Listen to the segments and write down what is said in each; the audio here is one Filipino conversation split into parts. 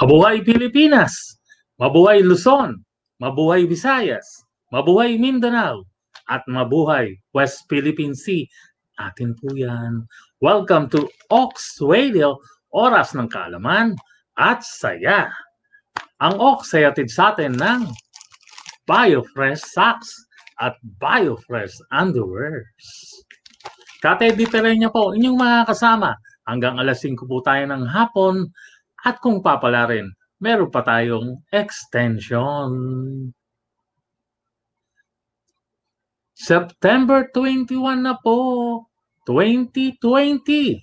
Mabuhay Pilipinas! Mabuhay Luzon! Mabuhay Visayas! Mabuhay Mindanao! At mabuhay West Philippine Sea! Atin po yan. Welcome to Ox Radio, Oras ng Kaalaman at Saya. Ang Ox ay atid sa atin ng Biofresh Socks at Biofresh Underwears. Kate Diferenya po, inyong mga kasama. Hanggang alas 5 po tayo ng hapon at kung papala rin, meron pa tayong extension. September 21 na po, 2020.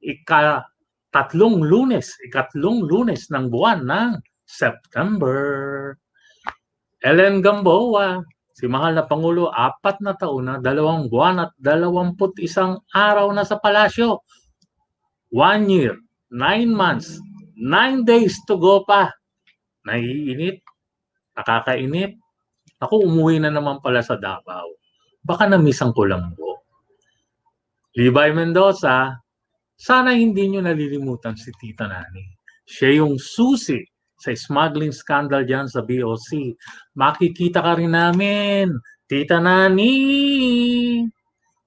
Ika tatlong lunes, ikatlong lunes ng buwan ng September. Ellen Gamboa, si mahal na Pangulo, apat na taon na, dalawang buwan at dalawamput isang araw na sa palasyo. One year, nine months, nine days to go pa. Naiinit, nakakainit. Ako, umuwi na naman pala sa Davao. Baka namisang ko lang po. Levi Mendoza, sana hindi nyo nalilimutan si Tita Nani. Siya yung susi sa smuggling scandal dyan sa BOC. Makikita ka rin namin, Tita Nani.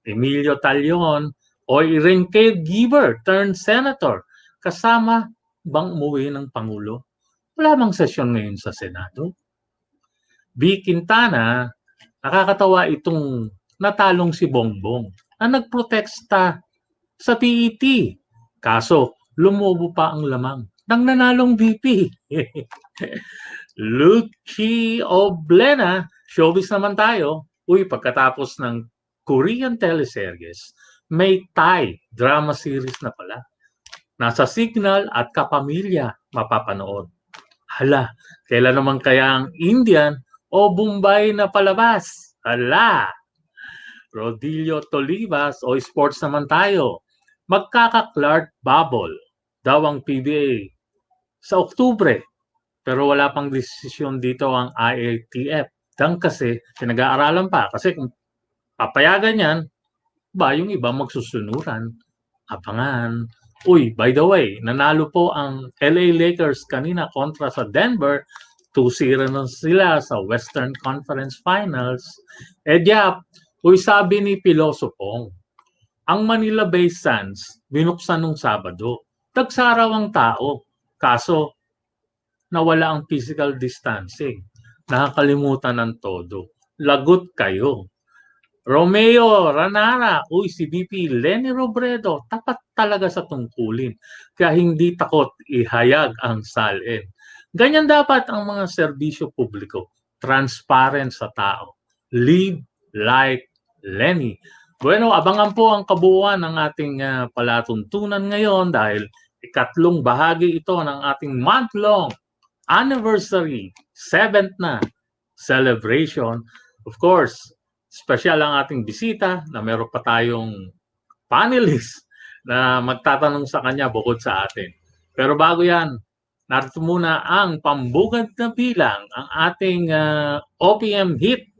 Emilio Talion, o ring caregiver turned senator kasama bang umuwi ng Pangulo? Wala bang sesyon ngayon sa Senado? B. Quintana, nakakatawa itong natalong si Bongbong na nagproteksta sa PET. Kaso, lumobo pa ang lamang ng nanalong VP. Luchi Oblena, showbiz naman tayo. Uy, pagkatapos ng Korean teleseries, may Thai drama series na pala nasa Signal at Kapamilya mapapanood. Hala, kailan naman kaya ang Indian o Bombay na palabas? Hala! Rodilio Tolivas o sports naman tayo. Magkaka-Clark Bubble daw ang PBA sa Oktubre. Pero wala pang desisyon dito ang IATF. Dan kasi pinag-aaralan pa. Kasi kung papayagan yan, ba yung iba magsusunuran. Abangan. Uy, by the way, nanalo po ang LA Lakers kanina kontra sa Denver. 2-0 na sila sa Western Conference Finals. Eh yeah, uy sabi ni Pilosopong, ang Manila-based Suns binuksan nung Sabado. Tagsaraw ang tao. Kaso, nawala ang physical distancing. Nakakalimutan ng todo. Lagot kayo. Romeo Ranara, uy si VP Lenny Robredo, tapat talaga sa tungkulin. Kaya hindi takot ihayag ang salin. Ganyan dapat ang mga serbisyo publiko. Transparent sa tao. Lead like Lenny. Bueno, abangan po ang kabuuan ng ating uh, palatuntunan ngayon dahil ikatlong bahagi ito ng ating month-long anniversary, seventh na celebration. Of course, special ang ating bisita na meron pa tayong panelist na magtatanong sa kanya bukod sa atin. Pero bago yan, narito muna ang pambugad na bilang ang ating uh, OPM hit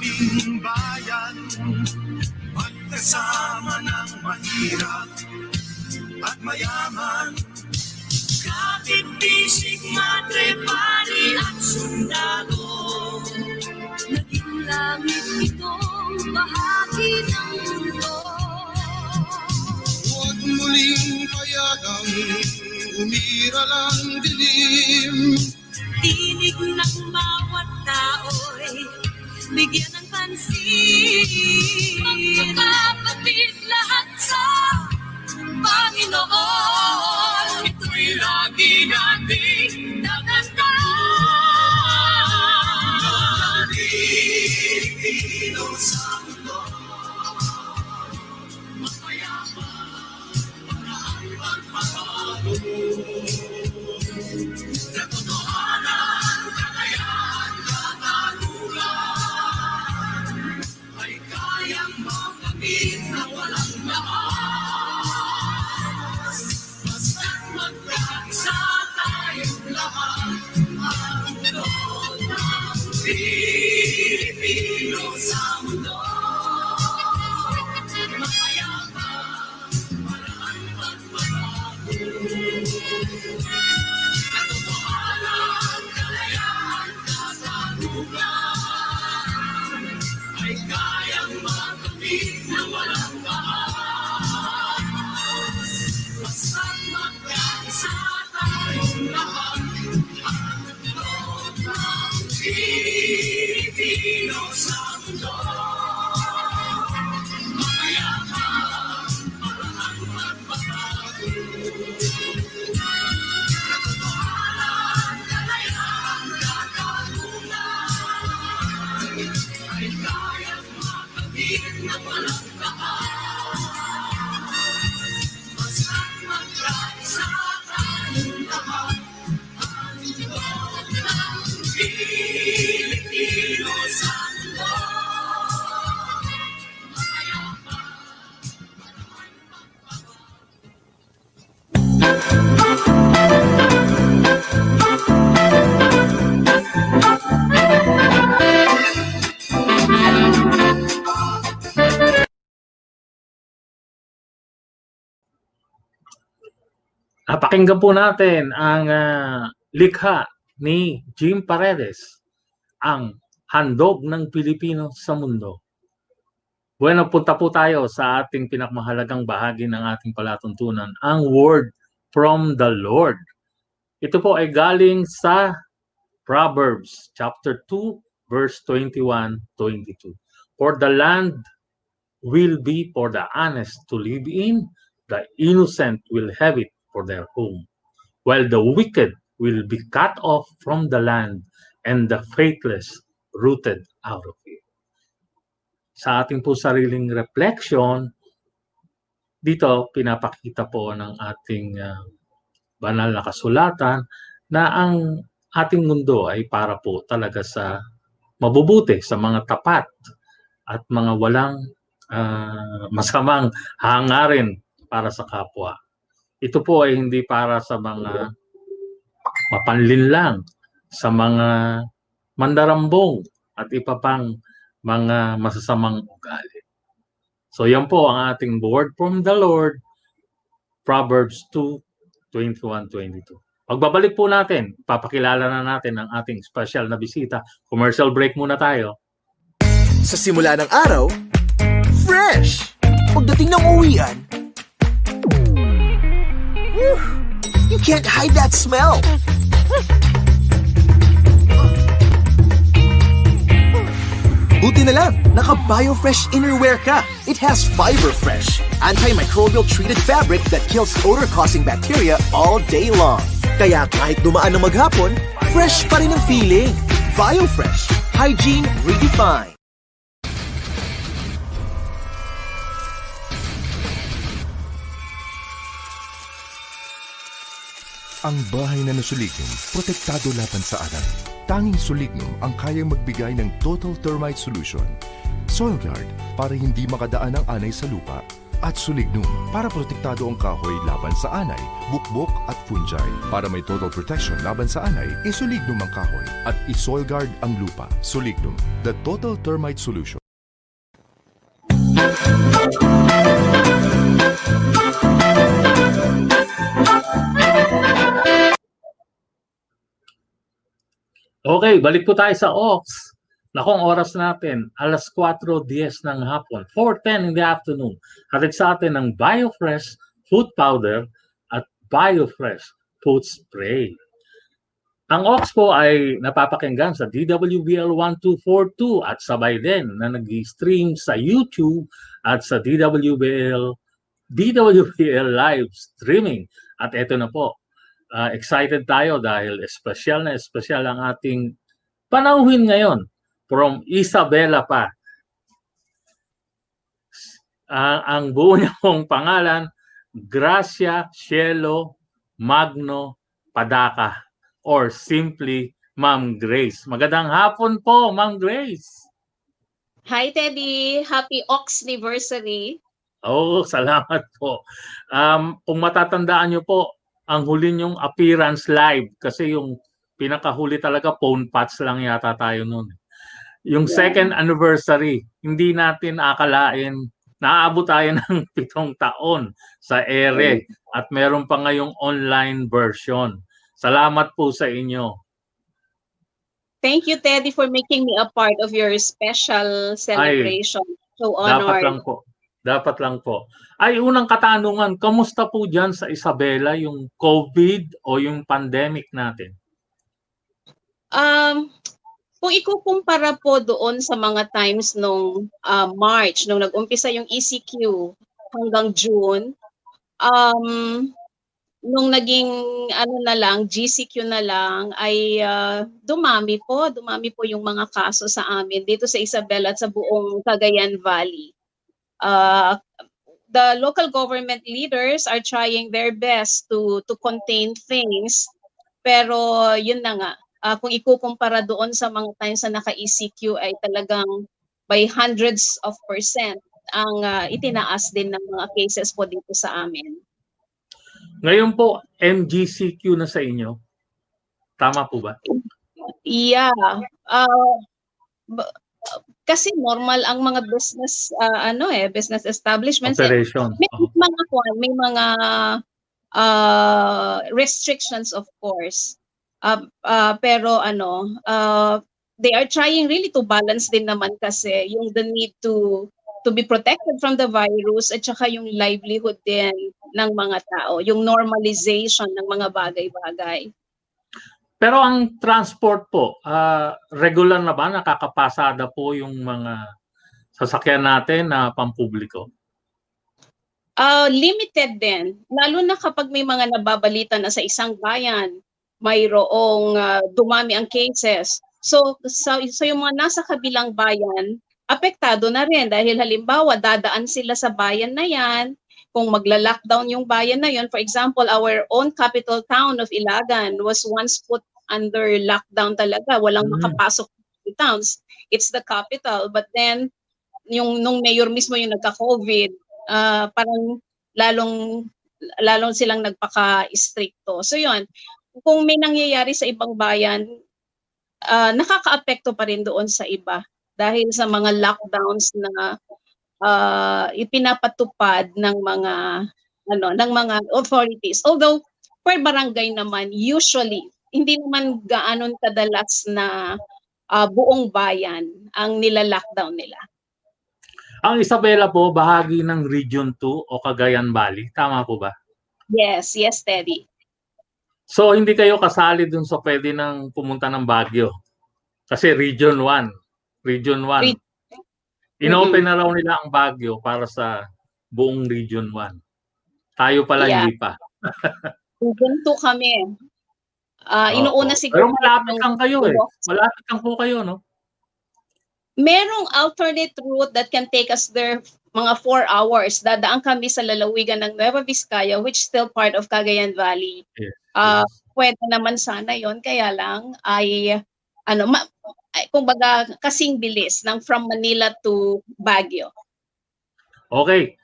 aming bayan. Magkasama ng mahirap at mayaman. Kapit bisig, madre, pari at sundalo. Naging langit itong bahagi ng mundo. Huwag muling payagang umira lang dilim. Tinig ng bawat tao'y bigyan ng pansin. Magkakapatid lahat sa Panginoon. Ito'y lagi nating dadandaan Pilipino sa Ah, pakinggan po natin ang ah, likha ni Jim Paredes, ang handog ng Pilipino sa mundo. Bueno, punta po tayo sa ating pinakamahalagang bahagi ng ating palatuntunan, ang word from the Lord. Ito po ay galing sa Proverbs chapter 2 verse 21-22. For the land will be for the honest to live in, the innocent will have it for their home, while the wicked will be cut off from the land and the faithless rooted out of it. Sa ating po sariling reflection, dito pinapakita po ng ating ah, banal na kasulatan na ang ating mundo ay para po talaga sa mabubuti, sa mga tapat at mga walang ah, masamang hangarin para sa kapwa. Ito po ay hindi para sa mga mapanlinlang, sa mga mandarambong at iba pang mga masasamang ugali. So yan po ang ating word from the Lord, Proverbs 2, 21-22. Pagbabalik po natin, papakilala na natin ang ating special na bisita. Commercial break muna tayo. Sa simula ng araw, fresh! Pagdating ng uwian, you can't hide that smell. Buti na lang, naka-BioFresh Innerwear ka. It has Fiber Fresh, antimicrobial treated fabric that kills odor-causing bacteria all day long. Kaya kahit dumaan na maghapon, fresh pa rin ang feeling. BioFresh, hygiene redefined. Ang bahay na nasulignum, protektado laban sa alat. Tanging Solignum ang kayang magbigay ng total termite solution. Soilguard para hindi makadaan ang anay sa lupa. At Solignum para protektado ang kahoy laban sa anay, bukbok at fungi. Para may total protection laban sa anay, isolignum ang kahoy at isoilguard ang lupa. Solignum, the total termite solution. Okay, balik po tayo sa Ox. Nakong oras natin, alas 4.10 ng hapon, 4.10 in the afternoon. Hatid sa atin ng BioFresh Food Powder at BioFresh Food Spray. Ang Ox po ay napapakinggan sa DWBL 1242 at sabay din na nag-stream sa YouTube at sa DWBL DWBL live streaming. At ito na po, uh, excited tayo dahil espesyal na espesyal ang ating panauhin ngayon from Isabela pa. Uh, ang buo niya pong pangalan, Gracia Cielo Magno Padaka or simply Ma'am Grace. Magandang hapon po, Ma'am Grace. Hi, Teddy. Happy Oxniversary. Oh, salamat po. Um, kung matatandaan niyo po, ang huli niyong appearance live kasi yung pinakahuli talaga phone pats lang yata tayo noon. Yung yeah. second anniversary, hindi natin akalain naabot tayo ng pitong taon sa ere at meron pa ngayong online version. Salamat po sa inyo. Thank you, Teddy, for making me a part of your special celebration. Ay, so honored. Dapat lang po. Dapat lang po. Ay, unang katanungan, kamusta po dyan sa Isabela yung COVID o yung pandemic natin? Um, kung ikukumpara po doon sa mga times nung uh, March, nung nag-umpisa yung ECQ hanggang June, um, nung naging ano na lang, GCQ na lang, ay uh, dumami po, dumami po yung mga kaso sa amin dito sa Isabela at sa buong Cagayan Valley. Uh, the local government leaders are trying their best to to contain things, pero yun na nga, uh, kung ikukumpara doon sa mga times na naka-ECQ ay talagang by hundreds of percent ang uh, itinaas din ng mga cases po dito sa amin. Ngayon po, MGCQ na sa inyo. Tama po ba? Yeah. Uh, kasi normal ang mga business uh, ano eh business establishments Operation. may uh-huh. mga may mga uh, restrictions of course uh, uh, pero ano uh, they are trying really to balance din naman kasi yung the need to to be protected from the virus at saka yung livelihood din ng mga tao, yung normalization ng mga bagay-bagay. Pero ang transport po, uh, regular na ba nakakapasada po yung mga sasakyan natin na pampubliko? Uh, limited din. Lalo na kapag may mga nababalita na sa isang bayan, mayroong uh, dumami ang cases. So, so, so yung mga nasa kabilang bayan, apektado na rin dahil halimbawa dadaan sila sa bayan na yan, kung magla-lockdown yung bayan na yon, for example, our own capital town of Ilagan was once put under lockdown talaga. Walang mm. makapasok sa towns. It's the capital. But then, yung nung mayor mismo yung nagka-COVID, uh, parang lalong lalong silang nagpaka-stricto. So yon kung may nangyayari sa ibang bayan, uh, nakakaapekto pa rin doon sa iba dahil sa mga lockdowns na uh, ipinapatupad ng mga ano ng mga authorities. Although per barangay naman usually hindi naman gaanon kadalas na uh, buong bayan ang nila-lockdown nila. Ang Isabela po bahagi ng Region 2 o Cagayan Valley, tama po ba? Yes, yes, Teddy. So hindi kayo kasali dun sa pwede nang pumunta ng Baguio. Kasi Region 1. Region 1. Re- Inopen na raw nila ang Baguio para sa buong Region 1. Tayo pala Yeah. hindi pa. Region 2 kami. Ah, Oo. inuuna Pero siguro malapit yung- lang kayo eh. Malapit lang po kayo, no? merong alternate route that can take us there mga four hours. Dadaan kami sa lalawigan ng Nueva Vizcaya, which still part of Cagayan Valley. Yes, Ah, yes. Pwede naman sana yon kaya lang ay ano, ma, ay, kumbaga kasing bilis ng from Manila to Baguio. Okay.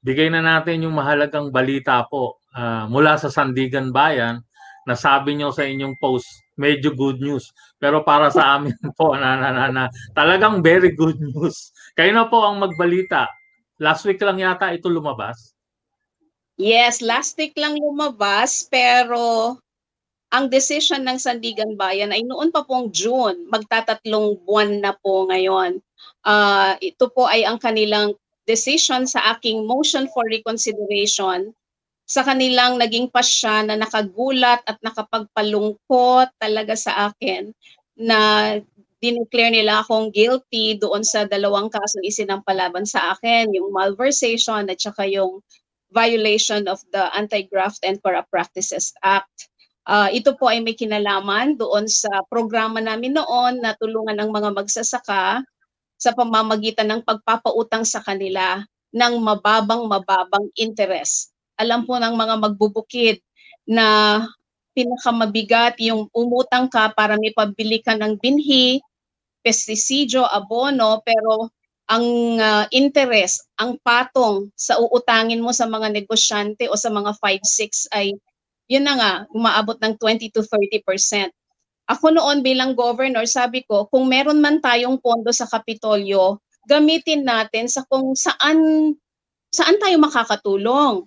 Bigay na natin yung mahalagang balita po ah, mula sa Sandigan Bayan na sabi nyo sa inyong post, medyo good news. Pero para sa amin po, na, na, na, na, talagang very good news. Kayo na po ang magbalita. Last week lang yata ito lumabas. Yes, last week lang lumabas pero ang decision ng Sandigan Bayan ay noon pa pong June, magtatatlong buwan na po ngayon. Ah, ito po ay ang kanilang decision sa aking motion for reconsideration sa kanilang naging pasya na nakagulat at nakapagpalungkot talaga sa akin na dineclare nila akong guilty doon sa dalawang kasong isinampalaban sa akin, yung malversation at saka yung violation of the Anti-Graft and Corrupt Practices Act. Ah, ito po ay may kinalaman doon sa programa namin noon na tulungan ng mga magsasaka sa pamamagitan ng pagpapautang sa kanila ng mababang mababang interest. Alam po ng mga magbubukid na pinakamabigat yung umutang ka para may pabili ka ng binhi, pestisidyo, abono, pero ang ah, interest, ang patong sa uutangin mo sa mga negosyante o sa mga 5-6 ay yun na nga, umaabot ng 20 to 30%. Ako noon bilang governor, sabi ko, kung meron man tayong pondo sa Kapitolyo, gamitin natin sa kung saan saan tayo makakatulong.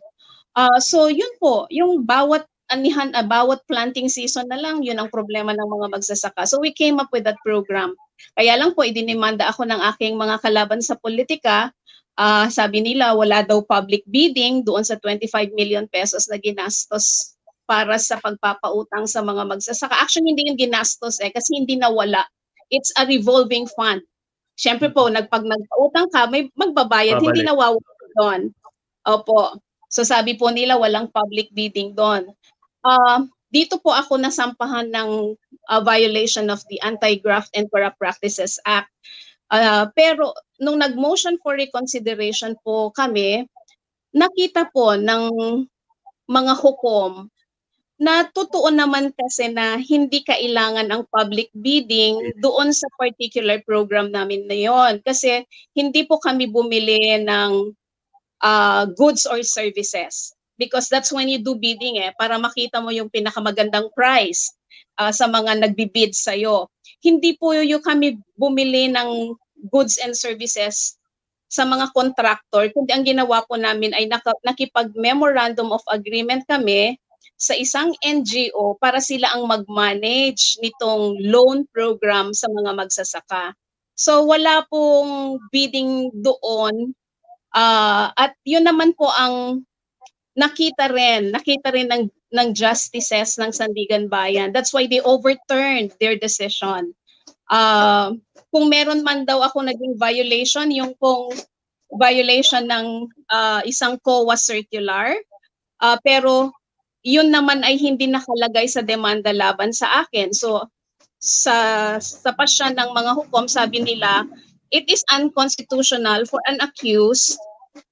Ah, so yun po, yung bawat anihan, ah, bawat planting season na lang, yun ang problema ng mga magsasaka. So we came up with that program. Kaya lang po, idinimanda ako ng aking mga kalaban sa politika. Ah, sabi nila, wala daw public bidding doon sa 25 million pesos na ginastos para sa pagpapautang sa mga magsasaka. Actually, hindi yung ginastos eh, kasi hindi nawala. It's a revolving fund. Siyempre po, nagpag nagpautang ka, may magbabayad, hindi Babalik. nawawala doon. Opo. So sabi po nila, walang public bidding doon. Ah, dito po ako nasampahan ng ah, violation of the Anti-Graft and Corrupt Practices Act. Ah, pero nung nag-motion for reconsideration po kami, nakita po ng mga hukom na totoo naman kasi na hindi kailangan ang public bidding doon sa particular program namin na yon. Kasi hindi po kami bumili ng ah, goods or services. Because that's when you do bidding eh, para makita mo yung pinakamagandang price ah, sa mga nagbibid sa'yo. Hindi po yung kami bumili ng goods and services sa mga contractor, kundi ang ginawa po namin ay nakipag-memorandum of agreement kami sa isang NGO para sila ang mag-manage nitong loan program sa mga magsasaka. So wala pong bidding doon Ah, at yun naman po ang nakita rin, nakita rin ng ng justices ng Sandigan Bayan. That's why they overturned their decision. Ah, kung meron man daw ako naging violation, yung pong violation ng ah, isang COA circular, ah, pero yun naman ay hindi nakalagay sa demanda laban sa akin. So sa sa pasya ng mga hukom, sabi nila, it is unconstitutional for an accused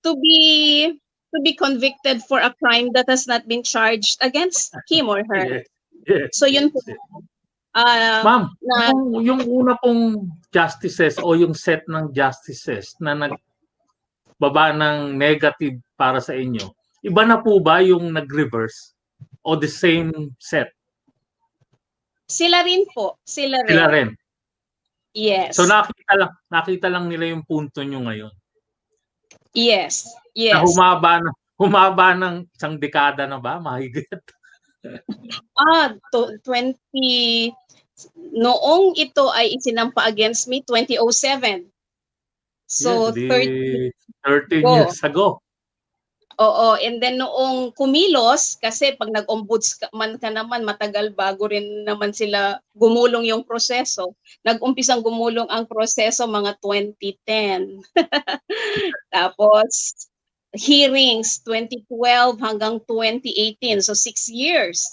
to be to be convicted for a crime that has not been charged against him or her. Yes. Yes. So yun po. yes. Ah, Ma'am, na- yung, yung una pong justices o yung set ng justices na nagbaba ng negative para sa inyo, iba na po ba yung nag-reverse o the same set? sila rin po, sila rin. Sila rin. Yes. So nakita lang, nakita lang nila yung punto nyo ngayon. Yes. Yes. Na humaba na humaba ng isang dekada na ba? Mahigit. Ah, to 20 noong ito ay isinampa against me 2007. So Yes, di 30 13 Go. years ago. Oo, and then noong kumilos, kasi pag nag-ombuds ka- man ka naman, matagal bago rin naman sila gumulong yung proseso. Nag-umpisang gumulong ang proseso mga 2010. Tapos, hearings 2012 hanggang 2018, so six years.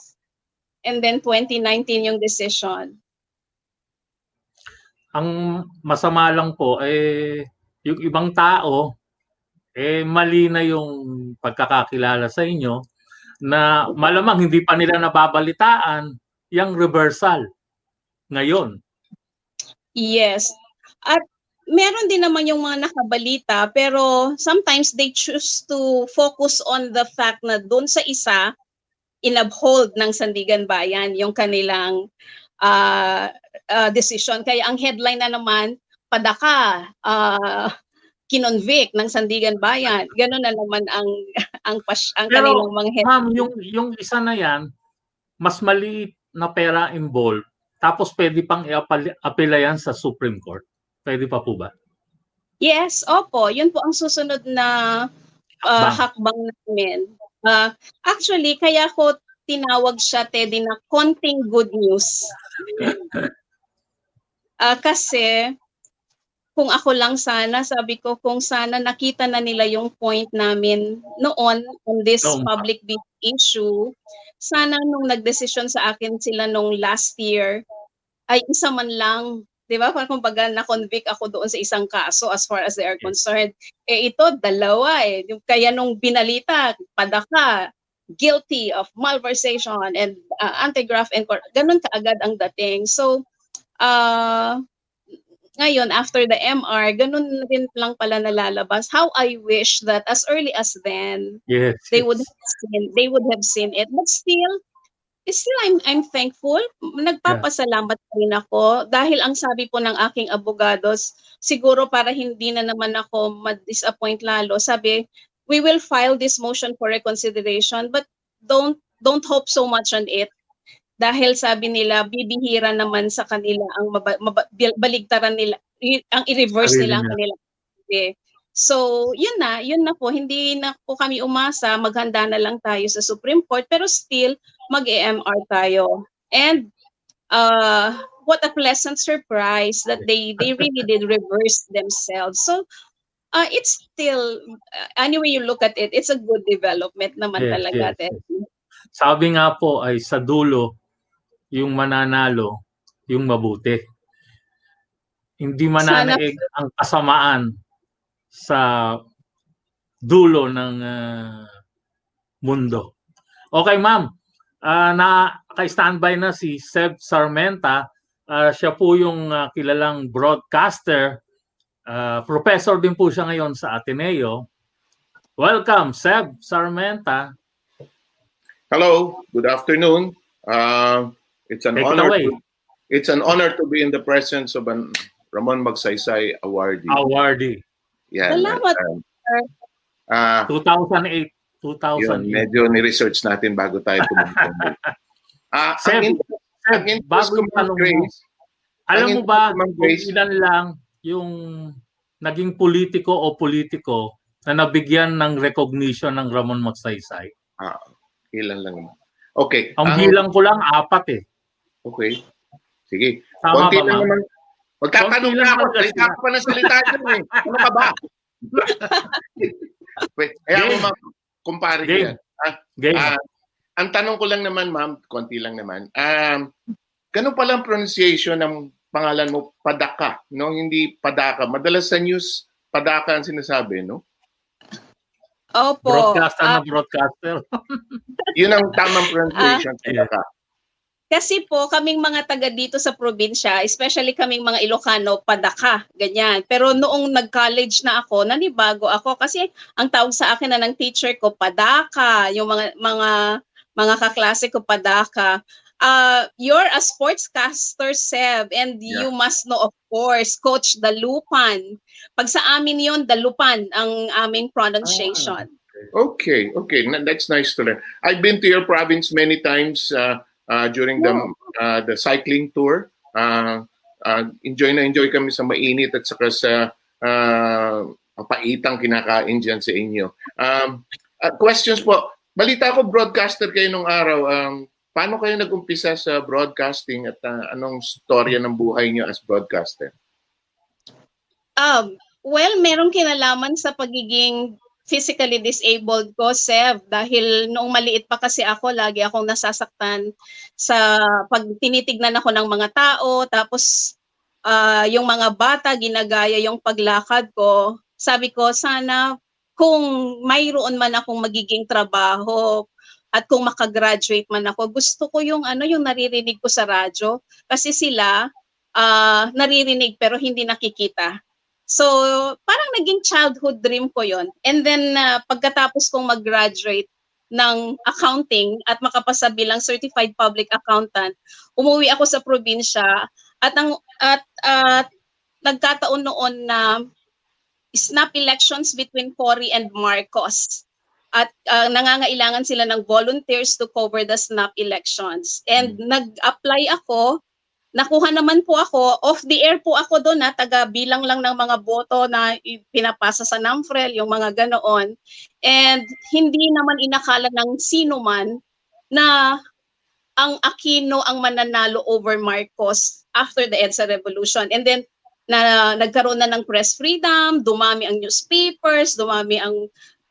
And then 2019 yung decision. Ang masama lang po, eh, yung ibang tao, eh, mali na yung pagkakakilala sa inyo na malamang hindi pa nila nababalitaan yung reversal ngayon. Yes. At meron din naman yung mga nakabalita pero sometimes they choose to focus on the fact na doon sa isa inabhold ng Sandigan Bayan yung kanilang uh, uh, decision. Kaya ang headline na naman, padaka, uh, kinonvict ng Sandigan Bayan. Ganun na naman ang ang pas, ang Pero, kanilang mga head. Ma'am, yung, yung isa na yan, mas maliit na pera involved, tapos pwede pang i-apela yan sa Supreme Court. Pwede pa po ba? Yes, opo. Yun po ang susunod na uh, hakbang namin. Uh, actually, kaya ko tinawag siya, Teddy, na konting good news. Uh, kasi kung ako lang sana, sabi ko kung sana nakita na nila yung point namin noon on this No. public beach issue, sana nung nagdesisyon sa akin sila nung last year, ay isa man lang, di ba? Parang kumbaga na-convict ako doon sa isang kaso as far as they are concerned. Eh ito, dalawa eh. Yung- Kaya nung binalita, padaka, guilty of malversation and uh, anti-graft and cor- ganun kaagad ang dating. So, uh, ngayon, after the MR, ganun rin lang pala nalalabas. How I wish that as early as then, Yes. they yes. would have seen, they would have seen it. But still, still I'm I'm thankful. Nagpapasalamat pa rin ako dahil ang sabi po ng aking abogados, siguro para hindi na naman ako ma-disappoint lalo, sabi, we will file this motion for reconsideration but don't don't hope so much on it dahil sabi nila bibihira naman sa kanila ang bil- baligtaran nila ang i-reverse nila ang nila. kanila So, yun na, yun na po. Hindi na po kami umasa, maghanda na lang tayo sa Supreme Court, pero still, mag-EMR tayo. And, uh, what a pleasant surprise that they they really did reverse themselves. So, uh, it's still, uh, any way you look at it, it's a good development naman Yes, talaga. yes. Sabi nga po ay sa dulo, yung mananalo, yung mabuti. Hindi mananaig ang kasamaan sa dulo ng ah, mundo. Okay, ma'am. Ah, na ka-standby na si Seb Sarmenta. Ah, siya po yung ah, kilalang broadcaster. Ah, professor din po siya ngayon sa Ateneo. Welcome, Seb Sarmenta. Hello, good afternoon. Uh, it's an Take it honor. away. To, it's an honor to be in the presence of an Ramon Magsaysay awardee. Awardee. Yeah. Salamat, um, ah, 2008. yun, 2008. medyo ni-research natin bago tayo pumunta. Ah, Seb, ang, in- Seb, ang bago yung tanong mo, Grace, alam ang mo ba kung Grace- ilan lang yung naging politiko o politiko na nabigyan ng recognition ng Ramon Magsaysay? ah, ilan lang. Okay. Ang ang- bilang ko lang, apat eh. Okay. Sige. Tama Konti ba, lang ma'am? naman. Magtatanong Konti na ako. Salita na- ka pa ng salita dyan eh. Ano ka ba? Wait, kaya mo Game. ma kumpare ko Game. yan. Ah, Game. Ah, ang tanong ko lang naman, ma'am, konti lang naman. Um, ganun pala ang pronunciation ng pangalan mo, Padaka, no? Hindi Padaka. Madalas sa news, Padaka ang sinasabi, no? Opo. broadcaster Ah, na broadcaster. Yun ang tamang pronunciation, Padaka. Kasi po, kaming mga taga dito sa probinsya, especially kaming mga Ilocano, padaka, ganyan. Pero noong nag-college na ako, nanibago ako kasi ang tawag sa akin na ng teacher ko, padaka, yung mga mga mga kaklase ko, padaka. Uh, you're a sportscaster, Seb, and you must know, of course, Coach Dalupan. Pag sa amin yon Dalupan ang aming pronunciation. Okay, okay. Na- That's nice to learn. I've been to your province many times uh, during the uh, the cycling tour. Uh, uh, enjoy na enjoy kami sa mainit at saka sa uh, paitang kinakain dyan sa inyo. Um, Uh, questions po. Balita ko broadcaster kayo nung araw. Um, paano kayo nag-umpisa sa broadcasting at uh, anong storya ng buhay niyo as broadcaster? Um, well, merong kinalaman sa pagiging physically disabled ko, Sev, dahil noong maliit pa kasi ako, lagi akong nasasaktan sa pag tinitignan ako ng mga tao, tapos uh, yung mga bata, ginagaya yung paglakad ko. Sabi ko, sana kung mayroon man akong magiging trabaho at kung makagraduate man ako, gusto ko yung ano yung naririnig ko sa radyo kasi sila uh, naririnig pero hindi nakikita. So, parang naging childhood dream ko yon. And then, uh, pagkatapos kong mag-graduate ng accounting at makapasa bilang certified public accountant, umuwi ako sa probinsya at ang at uh, nagkataon noon na snap elections between Cory and Marcos at uh, nangangailangan sila ng volunteers to cover the snap elections. And mm-hmm. nag-apply ako Nakuha naman po ako, off the air po ako doon na taga bilang lang ng mga boto na pinapasa sa NAMFREL, yung mga ganoon. And hindi naman inakala ng sino man na ang Aquino ang mananalo over Marcos after the EDSA revolution. And then na nagkaroon na ng press freedom, dumami ang newspapers, dumami ang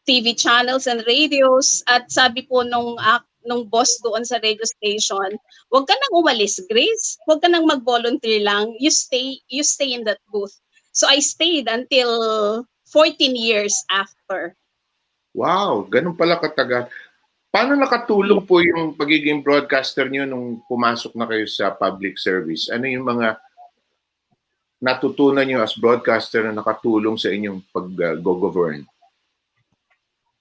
TV channels and radios at sabi po nung uh, nung boss doon sa radio station, huwag ka nang umalis, Grace. Huwag ka nang mag-volunteer lang. You stay, you stay in that booth. So I stayed until 14 years after. Wow, ganun pala katagal. Paano nakatulong po yung pagiging broadcaster niyo nung pumasok na kayo sa public service? Ano yung mga natutunan niyo as broadcaster na nakatulong sa inyong pag-go-govern?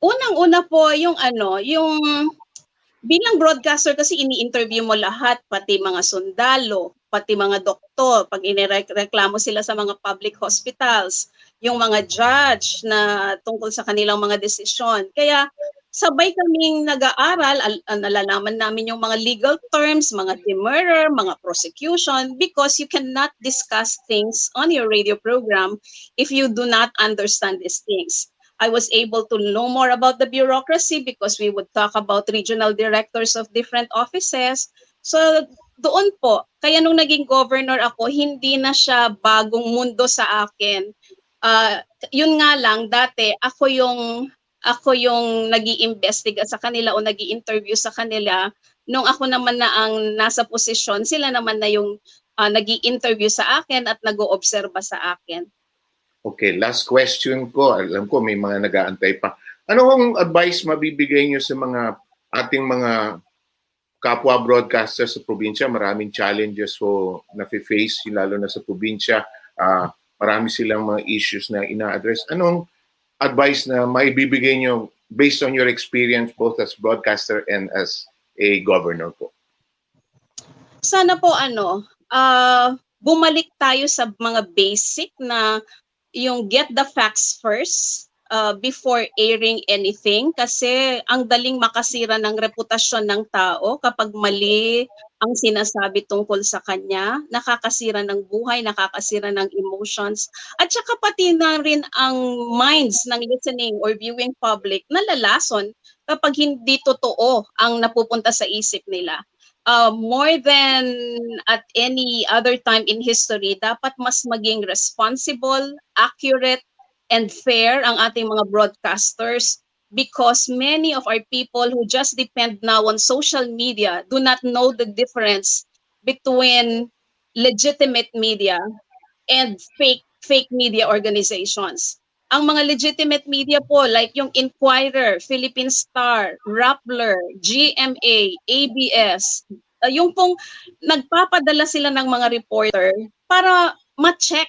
Unang-una po yung ano, yung bilang broadcaster kasi ini-interview mo lahat, pati mga sundalo, pati mga doktor, pag inireklamo sila sa mga public hospitals, yung mga judge na tungkol sa kanilang mga desisyon. Kaya sabay kaming nag-aaral, al- nalalaman namin yung mga legal terms, mga demurrer, mga prosecution, because you cannot discuss things on your radio program if you do not understand these things. I was able to know more about the bureaucracy because we would talk about regional directors of different offices. So doon po, kaya nung naging governor ako, hindi na siya bagong mundo sa akin. Uh, yun nga lang, dati ako yung ako yung nag iimbestiga sa kanila o nag interview sa kanila. Nung ako naman na ang nasa posisyon, sila naman na yung uh, ah, nag interview sa akin at nag-oobserba sa akin. Okay, last question ko. Alam ko may mga nag-aantay pa. Ano ang advice mabibigay niyo sa mga ating mga kapwa broadcasters sa probinsya? Maraming challenges so na-face, lalo na sa probinsya. Uh, marami silang mga issues na ina-address. Anong advice na maibibigay niyo based on your experience both as broadcaster and as a governor po? Sana po ano, uh, bumalik tayo sa mga basic na yung get the facts first uh, before airing anything. Kasi ang daling makasira ng reputasyon ng tao kapag mali ang sinasabi tungkol sa kanya, nakakasira ng buhay, nakakasira ng emotions, at saka pati na rin ang minds ng listening or viewing public nalalason kapag hindi totoo ang napupunta sa isip nila uh, more than at any other time in history, dapat mas maging responsible, accurate, and fair ang ating mga broadcasters because many of our people who just depend now on social media do not know the difference between legitimate media and fake fake media organizations. Ang mga legitimate media po like yung Inquirer, Philippine Star, Rappler, GMA, ABS, uh, yung pong nagpapadala sila ng mga reporter para ma-check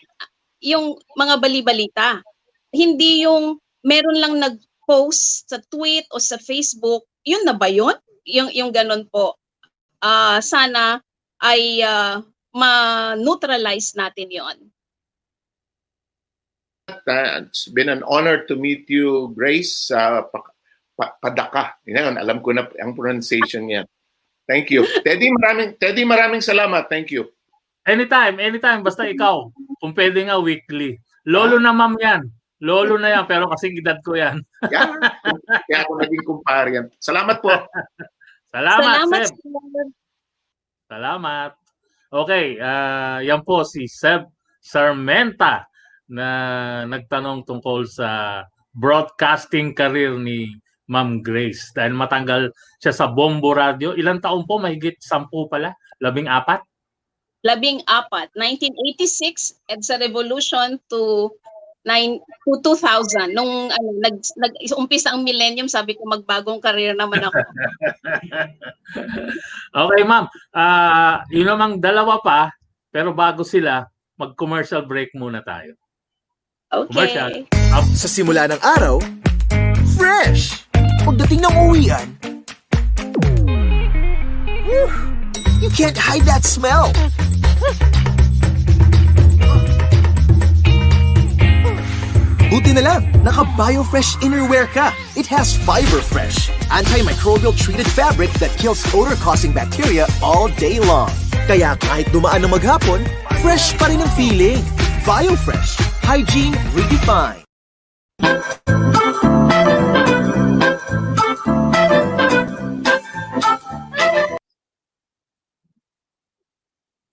yung mga bali-balita. Hindi yung meron lang nag-post sa tweet o sa Facebook, yun na ba yun? Yung, yung ganun po. Uh, sana ay uh, ma-neutralize natin yon. It's been an honor to meet you, Grace. Uh, pa, pa, padaka. Yan, alam ko na ang pronunciation niya. Thank you. Teddy, maraming, Teddy, maraming salamat. Thank you. Anytime, anytime. Basta ikaw. Kung pwede nga weekly. Lolo na ma'am yan. Lolo na yan, pero kasing edad ko yan. Yan. Kaya ako naging kumpare yan. Salamat po. Salamat, Salamat, Seb. sir. Salamat. Okay, ah, yan po si Seb Sarmenta na nagtanong tungkol sa broadcasting career ni Ma'am Grace. Dahil matanggal siya sa Bombo Radio. Ilang taon po? Mahigit sampu pala? Labing apat? Labing apat. 1986, EDSA Revolution to nine, to 2000. Nung ano, nag, nag, umpisa ang millennium, sabi ko magbagong career naman ako. Okay, ma'am. Ah, yun namang dalawa pa, pero bago sila, mag-commercial break muna tayo. Okay. Sa simula ng araw, fresh! Pagdating ng uwian, you can't hide that smell. Buti na lang, naka-BioFresh Innerwear ka. It has Fiber Fresh, antimicrobial treated fabric that kills odor-causing bacteria all day long. Kaya kahit dumaan na maghapon, fresh pa rin ang feeling. BioFresh, hygiene redefined.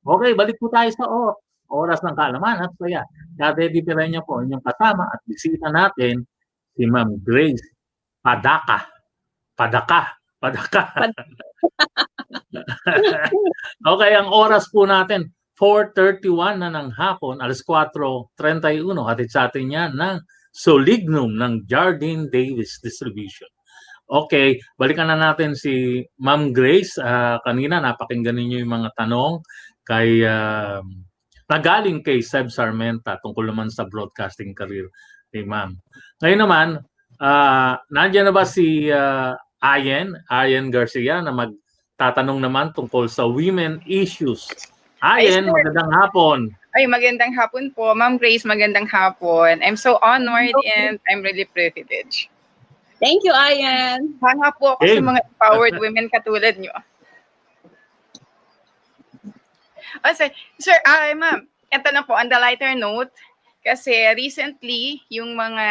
Okay, balik po tayo sa o- oras ng kaalaman at saya. Dati niyo po inyong kasama at bisita natin si Ma'am Grace Padaka. Padaka. Padaka. okay, ang oras po natin, 4.31 na ng hapon, alas 4.31, hatid sa atin yan ng Solignum ng Jardine Davis Distribution. Okay, balikan na natin si Ma'am Grace. Ah, kanina napakinggan ninyo yung mga tanong kay um, nagaling kay Seb Sarmenta tungkol naman sa broadcasting career ni Ma'am. Ngayon naman, ah, nandiyan na ba si ah, Ayen, Ayen Garcia na magtatanong naman tungkol sa women issues. Ayen, magandang hapon. Ay, magandang hapon po. Ma'am Grace, magandang hapon. I'm so honored Okay. and I'm really privileged. Thank you, Ayan. Hanga po ako sa Game. mga empowered women katulad nyo. Oh, sir, sir ah, ma'am, ito na po, on the lighter note, kasi recently, yung mga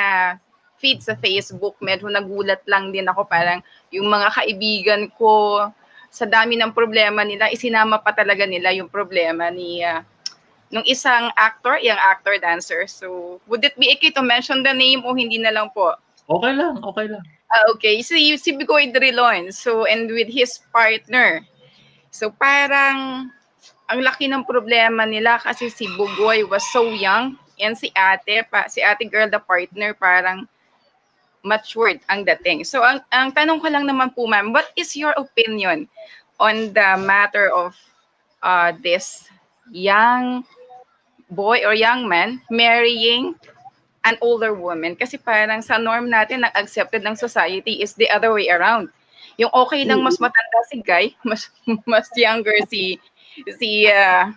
feed sa Facebook, medyo nagulat lang din ako, parang yung mga kaibigan ko, sa dami ng problema nila, isinama pa talaga nila yung problema ni ah, nung isang actor, yung actor dancer. So, would it be okay to mention the name o hindi na lang po? Okay lang, okay lang. Ah, okay. Si, si Bigoy Drilon. So, and with his partner. So, parang ang laki ng problema nila kasi si Bugoy was so young and si ate, pa, si ate girl, the partner, parang matured ang dating. So, ang, ang tanong ko lang naman po, ma'am, what is your opinion on the matter of uh, this young boy or young man marrying an older woman kasi parang sa norm natin na accepted ng society is the other way around. Yung okay lang mas matanda si guy, mas mas younger si si ah,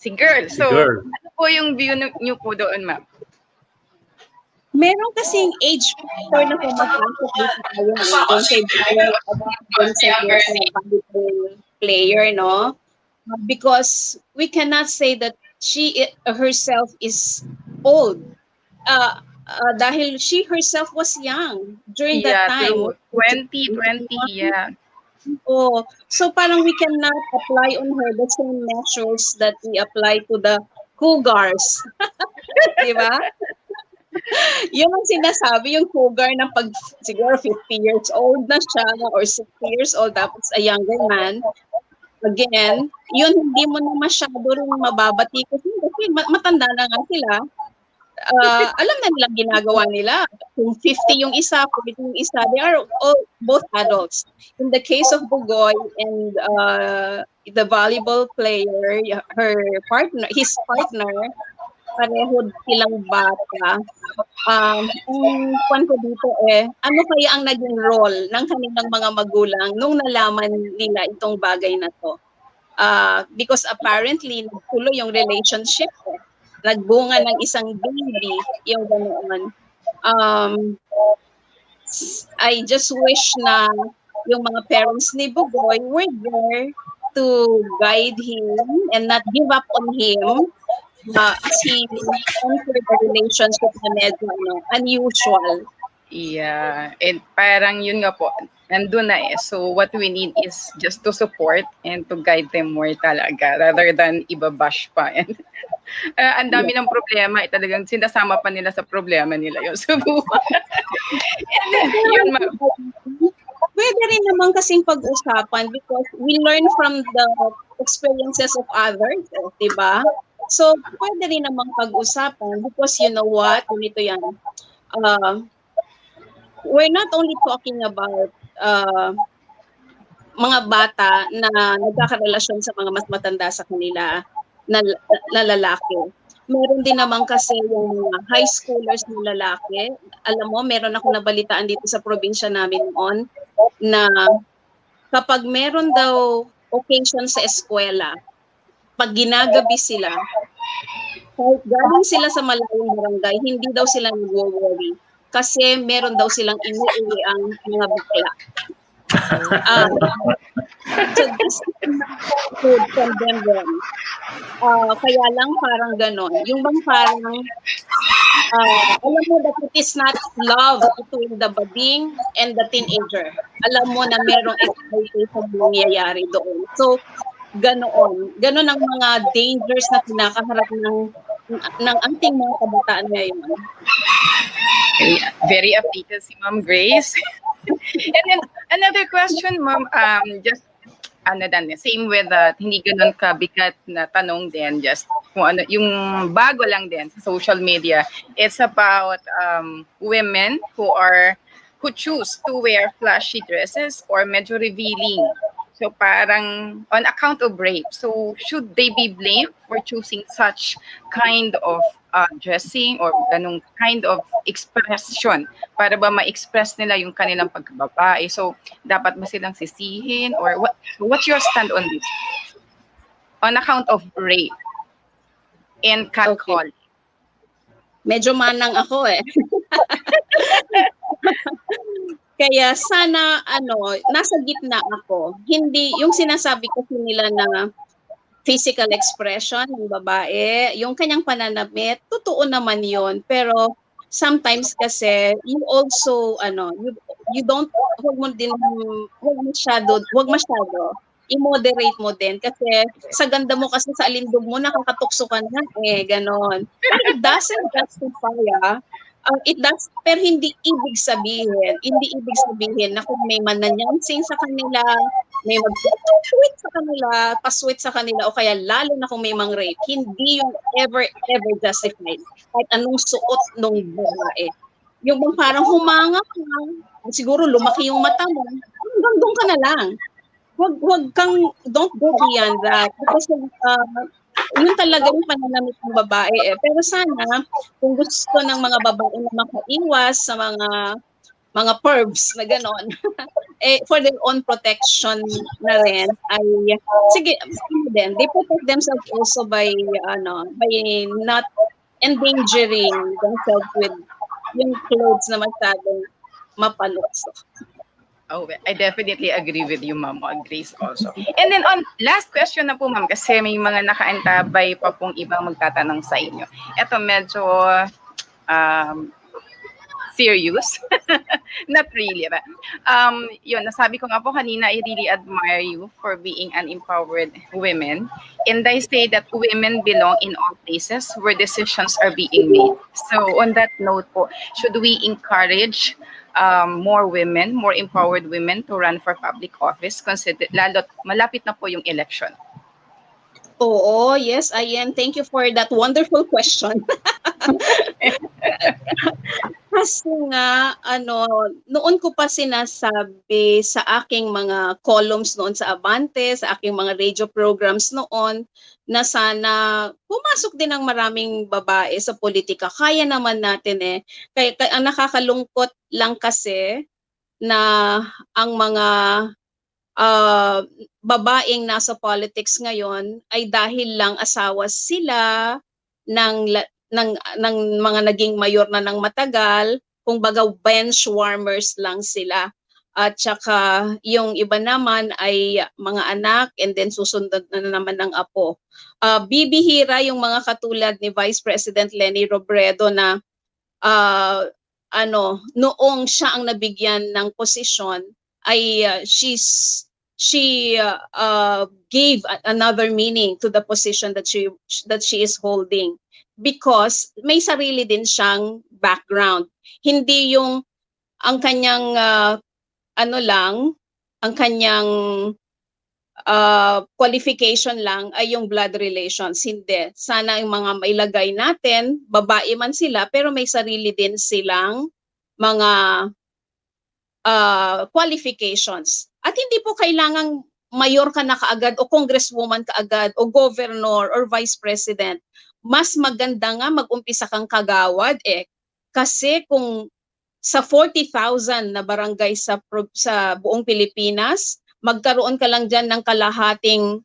si girl. Si So, girl. ano po yung view niyo po doon, ma'am? Meron kasing age factor na pumapasok dito tayo. eh. Player, doon sa volleyball player, no? Because we cannot say that she herself is old. Uh, uh, dahil she herself was young during that time. true. 20, 20, yeah. Oh, so parang we cannot apply on her the same measures that we apply to the cougars. Di ba? Yun ang sinasabi, yung cougar na pag siguro 50 years old na siya or 60 years old tapos a younger man, again, yun hindi mo na masyado rin mababati kasi, kasi ma- matanda na nga sila. Ah, alam na nilang ginagawa nila. Kung 50 yung isa, 40 yung isa, they are all both adults. In the case of Bugoy and uh, the volleyball player, her partner, his partner, pareho silang bata. Um, ang kwan ko dito eh, ano kaya ang naging role ng kanilang mga magulang nung nalaman nila itong bagay na to? Ah, because apparently, nagtuloy yung relationship eh. Nagbunga ng isang baby, yung ganoon. Um, I just wish na yung mga parents ni Bugoy were there to guide him and not give up on him uh, as he entered the relationship na medyo ano, unusual. Yeah, and parang yun nga po, nandun na eh. So what we need is just to support and to guide them more talaga rather than ibabash pa. And uh, ang dami ng problema, eh, talagang sinasama pa nila sa problema nila yung sa buhay. and then, yun ma- Pwede rin naman kasing pag-usapan because we learn from the experiences of others, eh, di ba? So, pwede rin naman pag-usapan because you know what, ganito yan. Uh, we're not only talking about uh, mga bata na nagkakarelasyon sa mga mas matanda sa kanila na, na lalaki. Meron din naman kasi yung high schoolers na lalaki. Alam mo, meron ako nabalitaan dito sa probinsya namin noon na kapag meron daw occasion sa eskwela, pag ginagabi sila, kahit galing sila sa malayong barangay, hindi daw sila nag-worry kasi meron daw silang inuwi ang mga bakla. Um, so this is good from them then. Uh, kaya lang parang ganon. Yung bang parang, uh, alam mo that it is not love between the bading and the teenager. Alam mo na merong exploitation nangyayari doon. So, ganoon. Ganon ang mga dangers na pinakaharap ng ng ating mga kabataan ngayon. very, very updated si Ma'am Grace. and then another question, Ma'am, um, just ano dan, same with uh, hindi ganun kabigat na tanong din, just kung ano, yung bago lang din sa social media. It's about um, women who are who choose to wear flashy dresses or medyo revealing So parang on account of rape. So should they be blamed for choosing such kind of uh, dressing or ganong kind of expression para ba ma-express nila yung kanilang pagkababae? So dapat ba silang sisihin or what what's your stand on this? On account of rape and catcall. Okay. Medyo manang ako eh. Kaya sana ano, nasa gitna ako. Hindi yung sinasabi kasi nila na physical expression ng babae, yung kanyang pananamit, totoo naman 'yon. Pero sometimes kasi you also ano, you, you don't huwag mo din huwag masyado, huwag masyado i-moderate mo din kasi sa ganda mo kasi sa alindog mo nakakatukso ka na eh ganon. It doesn't justify ah, uh, it does, pero hindi ibig sabihin, hindi ibig sabihin na kung may mananyansing sa kanila, may mag-tweet sa kanila, pasweet sa kanila, o kaya lalo na kung may mang rape, hindi yung ever, ever justified. Kahit anong suot nung babae. Yung bang parang humanga ka, siguro lumaki yung mata mo, hanggang doon ka na lang. Huwag, huwag kang, don't go beyond that. Because uh, yun talaga yung pananamit ng babae eh. Pero sana, kung gusto ng mga babae na makaiwas sa mga mga pervs na ganon, eh, for their own protection na rin, ay, sige, din, they protect themselves also by, ano, by not endangering themselves with yung clothes na masyadong mapanukso. Oh, I definitely agree with you, Ma'am Grace also. And then on last question na po, Ma'am, kasi may mga nakaantabay pa pong ibang magtatanong sa inyo. Ito medyo um, serious. Not really, but um, yun, nasabi ko nga po kanina, I really admire you for being an empowered women. And I say that women belong in all places where decisions are being made. So on that note po, should we encourage um, more women, more empowered women to run for public office, consider, lalo malapit na po yung election? Oo, yes, Ayan. Thank you for that wonderful question. Kasi nga, ano, noon ko pa sinasabi sa aking mga columns noon sa Abante, sa aking mga radio programs noon, na sana pumasok din ang maraming babae sa politika. Kaya naman natin eh. Kaya, kaya ang nakakalungkot lang kasi na ang mga uh, babaeng nasa politics ngayon ay dahil lang asawa sila ng ng ng mga naging mayor na ng matagal, kung baga bench warmers lang sila. at saka yung iba naman ay mga anak and then susunod na naman ng apo. Uh, bibihira yung mga katulad ni Vice President Lenny Robredo na uh, ano noong siya ang nabigyan ng posisyon ay uh, she's she uh, uh, gave another meaning to the position that she that she is holding because may sarili din siyang background hindi yung ang kanyang uh, ano lang, ang kanyang uh, qualification lang ay yung blood relations. Hindi. Sana yung mga mailagay natin, babae man sila, pero may sarili din silang mga uh, qualifications. At hindi po kailangang mayor ka na kaagad o congresswoman kaagad o governor or vice president. Mas maganda nga mag-umpisa kang kagawad eh. Kasi kung sa 40,000 na barangay sa sa buong Pilipinas, magkaroon ka lang diyan ng kalahating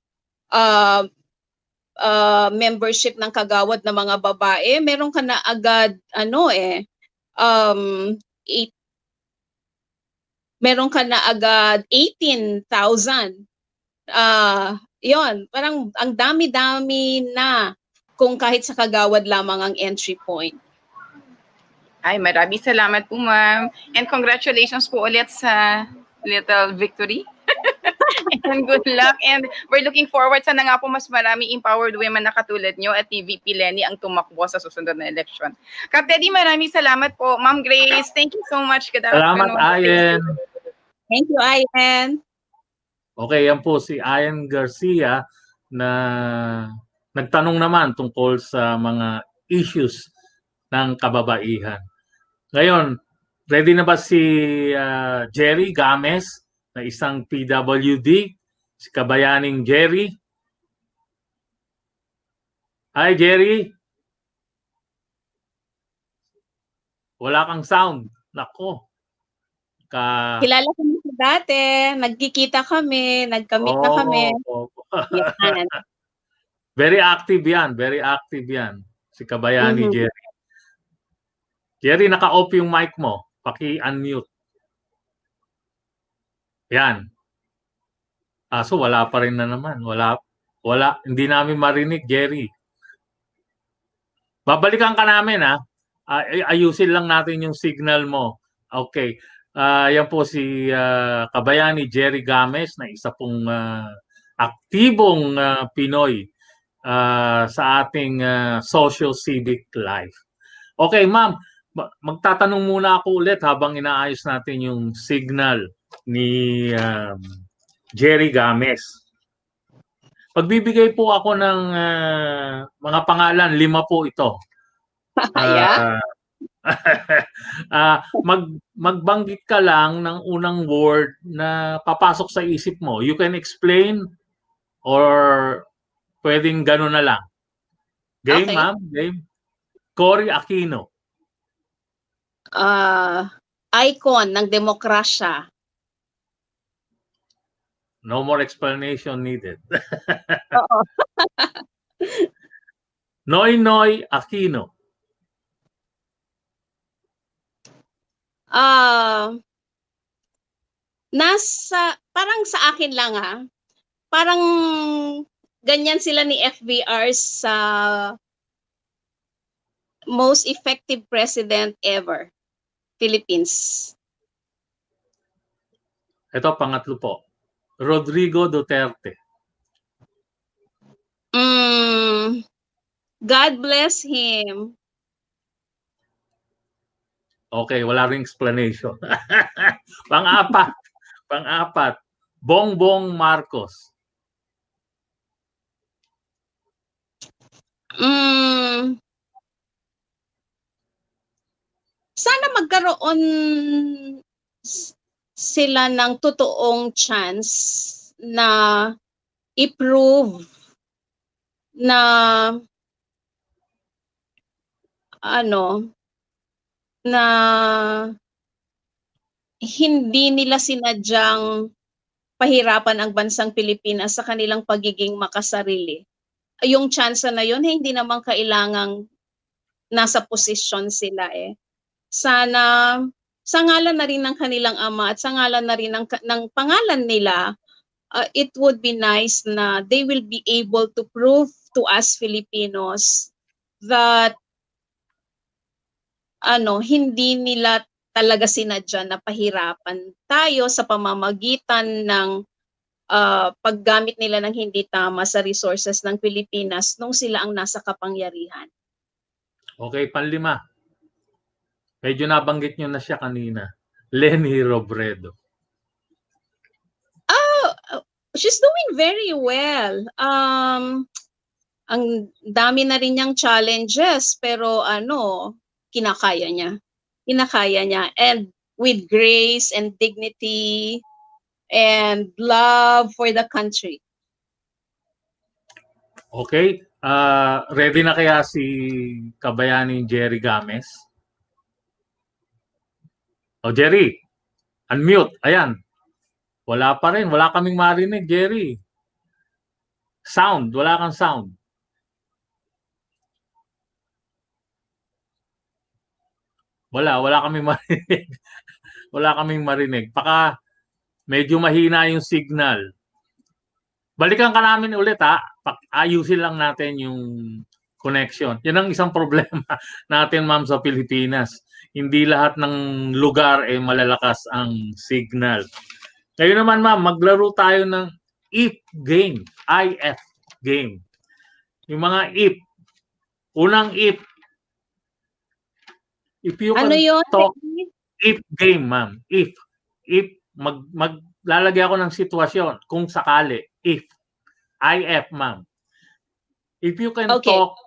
uh, uh, membership ng kagawad na mga babae, meron ka na agad ano eh um eight, meron ka na agad 18,000. Uh, 'yon, parang ang dami-dami na kung kahit sa kagawad lamang ang entry point. Ay, maraming salamat po, ma'am. And congratulations po ulit sa little victory. and good luck. And we're looking forward sa nga po mas marami empowered women na katulad nyo at ni VP Lenny ang tumakbo sa susunod na election. Kap Teddy, maraming salamat po. Ma'am Grace, thank you so much. Good salamat, Ayen. Thank you, Ayen. Okay, yan po si Ayen Garcia na nagtanong naman tungkol sa mga issues ng kababaihan. Ngayon, ready na ba si uh, Jerry Games na isang PWD, si kabayaning Jerry? Hi Jerry. Wala kang sound. Nako. Ka... Kilala ko na dati. Nagkikita kami. Nagkamit na kami. Oh, oh. very active yan. Very active yan. Si kabayani mm-hmm. Jerry. Jerry, naka-off yung mic mo. Paki-unmute. Yan. Ah, so wala pa rin na naman. Wala, wala. Hindi namin marinig, Jerry. Babalikan ka namin, ha? Uh, ayusin lang natin yung signal mo. Okay. Uh, yan po si uh, Kabayani Jerry Games na isa pong uh, aktibong uh, Pinoy uh, sa ating uh, social civic life. Okay, ma'am magtatanong muna ako ulit habang inaayos natin yung signal ni um, Jerry Games. Pagbibigay po ako ng uh, mga pangalan, lima po ito. Uh, uh, mag magbanggit ka lang ng unang word na papasok sa isip mo. You can explain or pwedeng gano'n na lang. Game, okay. ma'am? Game? Cory Aquino uh, icon ng demokrasya. No more explanation needed. Oo. Noy Noy Aquino. Ah, uh, nasa parang sa akin lang ha. Parang ganyan sila ni FBR sa most effective president ever. Philippines. Ito, pangatlo po. Rodrigo Duterte. Mm, God bless him. Okay, wala ring explanation. Pang-apat. Pang-apat. Bongbong Marcos. Mm, sana magkaroon sila ng totoong chance na i-prove na ano na hindi nila sinadyang pahirapan ang bansang Pilipinas sa kanilang pagiging makasarili. Yung chance na yun, eh, hindi naman kailangang nasa posisyon sila eh sana sa ngalan na rin ng kanilang ama at sa ngalan na rin ng, ng pangalan nila, uh, it would be nice na they will be able to prove to us Filipinos that ano, hindi nila talaga sinadya na pahirapan tayo sa pamamagitan ng uh, paggamit nila ng hindi tama sa resources ng Pilipinas nung sila ang nasa kapangyarihan. Okay, panlima. Medyo nabanggit nyo na siya kanina. Lenny Robredo. Oh, she's doing very well. Um, ang dami na rin niyang challenges, pero ano, kinakaya niya. Kinakaya niya. And with grace and dignity and love for the country. Okay. Uh, ready na kaya si kabayani Jerry Games? O Jerry, unmute. Ayan. Wala pa rin. Wala kaming marinig, Jerry. Sound. Wala kang sound. Wala. Wala kaming marinig. wala kaming marinig. Paka medyo mahina yung signal. Balikan ka namin ulit ha. Ayusin lang natin yung connection. Yan ang isang problema natin ma'am sa Pilipinas. Hindi lahat ng lugar ay eh, malalakas ang signal. Ngayon naman ma'am, maglaro tayo ng if game. IF game. Yung mga if. Unang if. If you ano can yun? talk, if game ma'am. If. If mag maglalagay ako ng sitwasyon kung sakali if IF ma'am if you can Okay. talk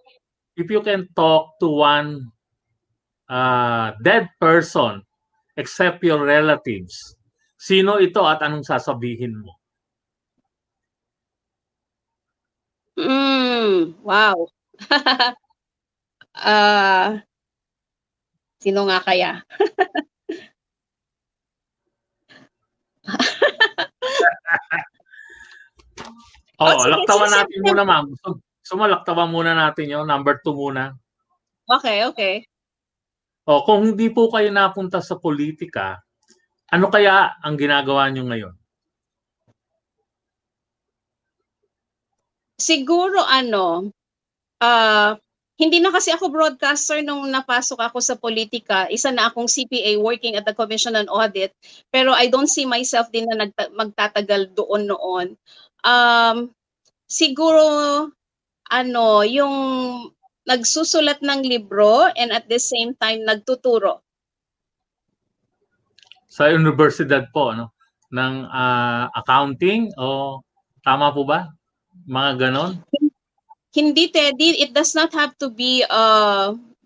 if you can talk to one uh, dead person except your relatives sino ito at anong sasabihin mo Mm, wow. Ah, sino nga kaya? oh Oh, sige, laktawan sige, natin sige. muna ma'am so, sumalaktawan muna natin yon number two muna Okay, okay. O kung hindi po kayo napunta sa politika ano kaya ang ginagawa nyo ngayon Siguro ano, ah hindi na kasi ako broadcaster nung napasok ako sa politika. Isa na akong CPA working at the Commission on Audit. Pero I don't see myself din na nagta- magtatagal doon noon. Um, siguro, ano, yung nagsusulat ng libro and at the same time nagtuturo. sa universidad po no ng ah, accounting o tama po ba mga ganon Hindi, Teddy, it does not have to be a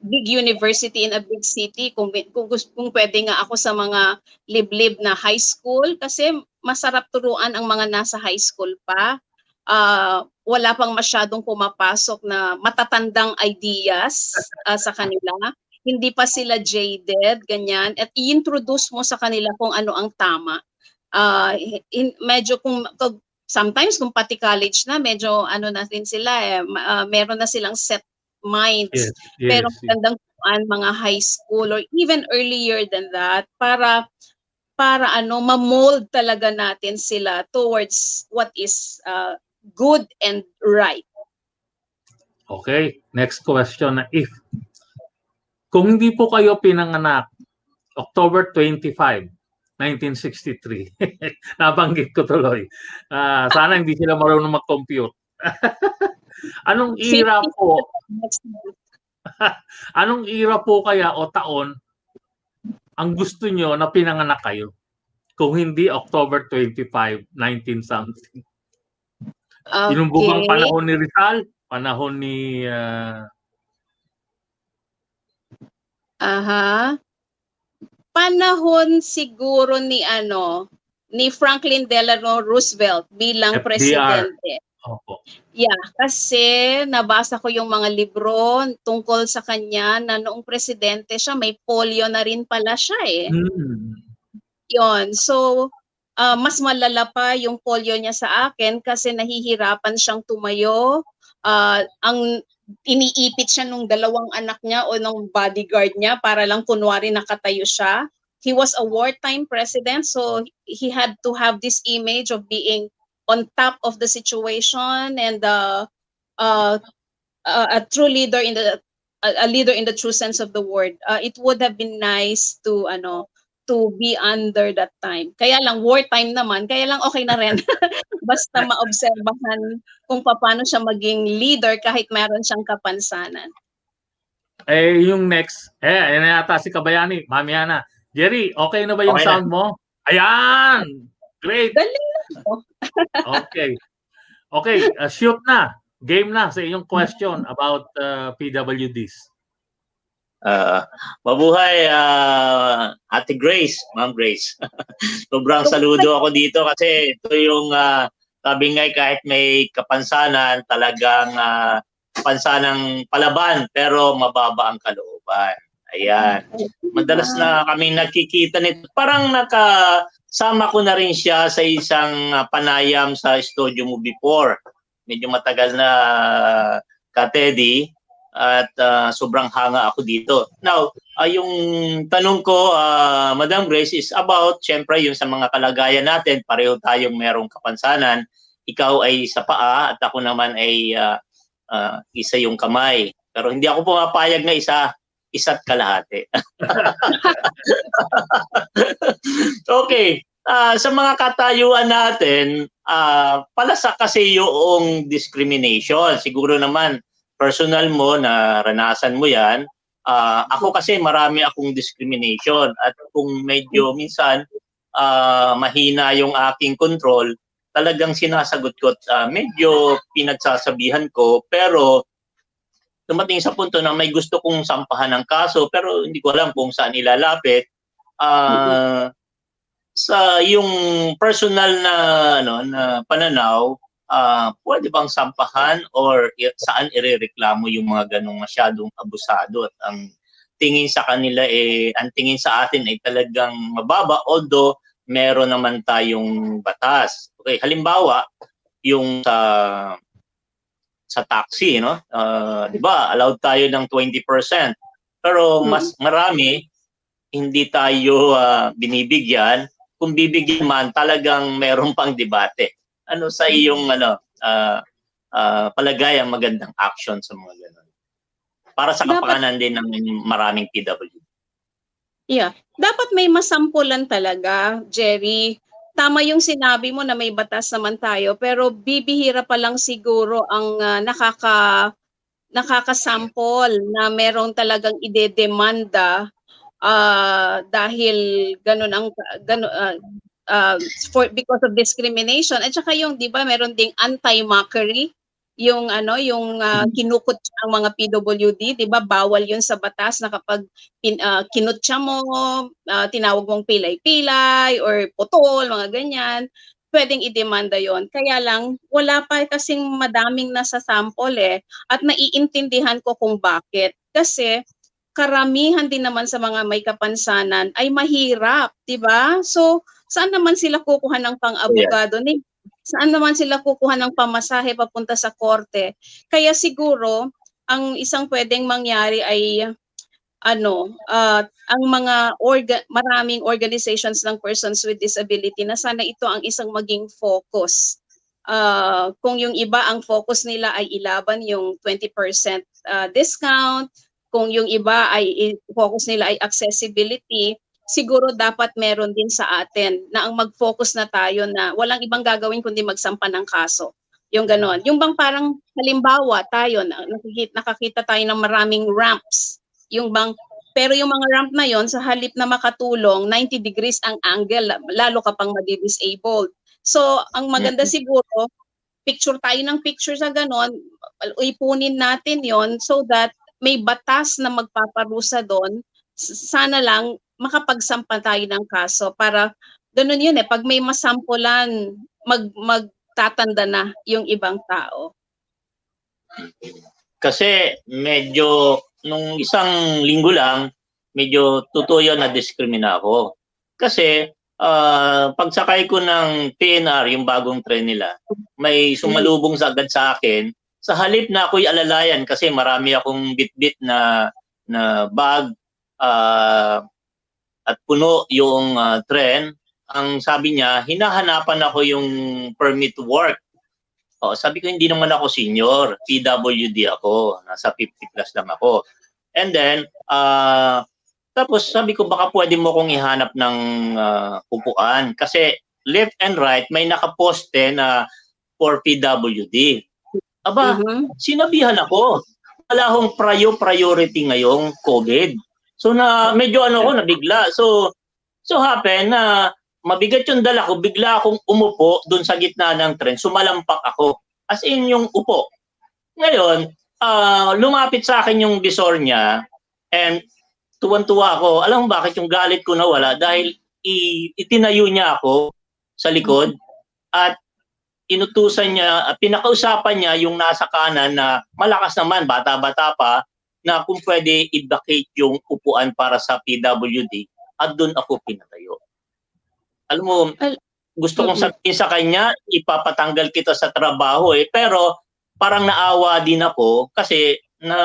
big university in a big city. Kung, kung, kung pwede nga ako sa mga liblib na high school, kasi masarap turuan ang mga nasa high school pa. Ah, wala pang masyadong pumapasok na matatandang ideas ah, sa kanila. Hindi pa sila jaded, ganyan. At i-introduce mo sa kanila kung ano ang tama. Ah, hin- medyo kung, kung sometimes kung pati college na, medyo ano na rin sila eh, ah, meron na silang set minds. yes yes, Pero yes. magandang turuan mga high school or even earlier than that para para ano ma-mold talaga natin sila towards what is uh, good and right. okay next question na if kung hindi po kayo pinanganak October 25 1963 nabanggit ko tuloy Ah, sana hindi sila marunong mag-compute anong era po anong era po kaya o taon ang gusto nyo na pinanganak kayo? Kung hindi October 25, 19 something. Yung bang panahon ni Rizal, panahon ni ah, Aha. Panahon siguro ni ano ni Franklin Delano Roosevelt bilang FDR. presidente. opo. Yeah, kasi nabasa ko yung mga libro tungkol sa kanya na noong presidente siya, may polio na rin pala siya eh. Hmm. Yon. So, ah, mas malala pa yung polio niya sa akin kasi nahihirapan siyang tumayo. Ah, ang iniipit siya nung dalawang anak niya o nung bodyguard niya para lang kunwari nakatayo siya. he was a wartime president, so he had to have this image of being on top of the situation and uh, uh, uh, a true leader in the a leader in the true sense of the word. Uh, it would have been nice to ano to be under that time. Kaya lang wartime naman, kaya lang okay na rin. Basta maobserbahan kung paano siya maging leader kahit meron siyang kapansanan. Eh, yung next, eh, ayan na yata si Kabayani, mamaya na. Jerry, okay na ba yung Okay na. sound mo? Ayan! Great! Po. Okay. Okay, uh, shoot na. Game na sa iyong question about uh, PWDs. Ah, mabuhay, ah, Ate Grace, Ma'am Grace. Sobrang saludo ako dito kasi ito yung uh, sabi nga kahit may kapansanan, talagang uh, pansanang palaban pero mababa ang kalooban. Ayan. Madalas na kami nakikita nito. Parang nakasama ko na rin siya sa isang ah, panayam sa studio mo before. Medyo matagal na ka-Teddy at ah, sobrang hanga ako dito. Now, ah, yung tanong ko, ah, Madam Grace, is about, syempre, yung sa mga kalagayan natin, pareho tayong merong kapansanan. Ikaw ay sa paa at ako naman ay ah, ah, isa yung kamay. Pero hindi ako pumapayag na isa, isa't kalahati. okay. Ah, sa mga katayuan natin, ah, palasa kasi yung discrimination. Siguro naman, personal mo na ranasan mo yan. Ah, ako kasi marami akong discrimination at kung medyo minsan ah, mahina yung aking control, talagang sinasagot ko at ah, medyo pinagsasabihan ko pero dumating sa punto na may gusto kong sampahan ng kaso pero hindi ko alam kung saan ilalapit. Ah, sa yung personal na ano na pananaw ah pwede bang sampahan or saan irereklamo yung mga ganong masyadong abusado? At ang tingin sa kanila eh ang tingin sa atin ay talagang mababa although meron naman tayong batas. Okay halimbawa yung sa sa taxi no? Ah, 'di ba allowed tayo ng 20% pero mas marami hindi tayo ah, binibigyan. Kung bibigyan man talagang meron pang debate ano sa iyong ano ah ah, palagay ang magandang action sa mga ganun para sa kapakanan din ng maraming PW Yeah. Dapat may masampulan talaga, Jerry. Tama yung sinabi mo na may batas naman tayo, pero bibihira pa lang siguro ang ah, nakaka nakakasampol na merong talagang idedemanda ah, dahil ganun ang ganun ah, ah, for because of discrimination. At saka yung 'di ba meron ding anti-mockery. Yung ano yung ah, kinukot ang mga PWD 'di ba? Bawal yun sa batas na kapag pin, ah, kinutya mo ah, tinawag mong pilay-pilay or putol mga ganyan pwedeng idemanda yon kaya lang wala pa kasing madaming nasa sample eh at naiintindihan ko kung bakit. Kasi karamihan din naman sa mga may kapansanan ay mahirap, 'di ba? So, saan naman sila kukuha ng pang-abogado ni? Saan naman sila kukuha ng pamasahe papunta sa korte? Kaya siguro ang isang pwedeng mangyari ay ano, ah, ang mga orga- maraming organizations ng persons with disability na sana ito ang isang maging focus. Ah, kung yung iba ang focus nila ay ilaban yung 20% ah, discount, kung yung iba ay focus nila ay accessibility, siguro dapat meron din sa atin na ang mag-focus na tayo na walang ibang gagawin kundi magsampa ng kaso. Yung ganon. Yung bang parang halimbawa tayo, na- nakikita, nakakita tayo ng maraming ramps. Yung bang, pero yung mga ramp na yon sa halip na makatulong, 90 degrees ang angle, lalo ka pang madi-disabled. So, ang maganda siguro, picture tayo ng picture sa ganon, ipunin natin yon so that may batas na magpaparusa doon. Sana lang makapagsampa tayo ng kaso para ganun yun eh, pag may masampulan, mag, magtatanda na yung ibang tao. kasi medyo nung isang linggo lang medyo totoo yun na diskrimina ako kasi ah, pagsakay ko ng PNR yung bagong tren nila may sumalubong sa agad sa akin sa halip na ako'y alalayan kasi marami akong bitbit na na bag ah, at puno yung uh, tren, ang sabi niya, hinahanapan ako yung permit to work. O, sabi ko, hindi naman ako senior. PWD ako. Nasa 50 plus lang ako. And then, uh, tapos sabi ko, baka pwede mo kong ihanap ng uh, upuan. Kasi left and right, may nakaposte na for PWD. Aba, mm-hmm. sinabihan ako. Wala akong prior priority ngayong COVID. So na medyo ano ko nabigla. So so happen na mabigat yung dala ko, bigla akong umupo doon sa gitna ng tren, sumalampak ako. As in yung upo. Ngayon, uh, lumapit sa akin yung visor niya and tuwan-tuwa ako. Alam mo bakit yung galit ko nawala? Dahil itinayo niya ako sa likod at inutusan niya, pinakausapan niya yung nasa kanan na malakas naman, bata-bata pa, na kung pwede i-vacate yung upuan para sa PWD at doon ako pinatayo. Alam mo, gusto kong sabihin sa kanya, ipapatanggal kita sa trabaho eh. Pero parang naawa din ako kasi na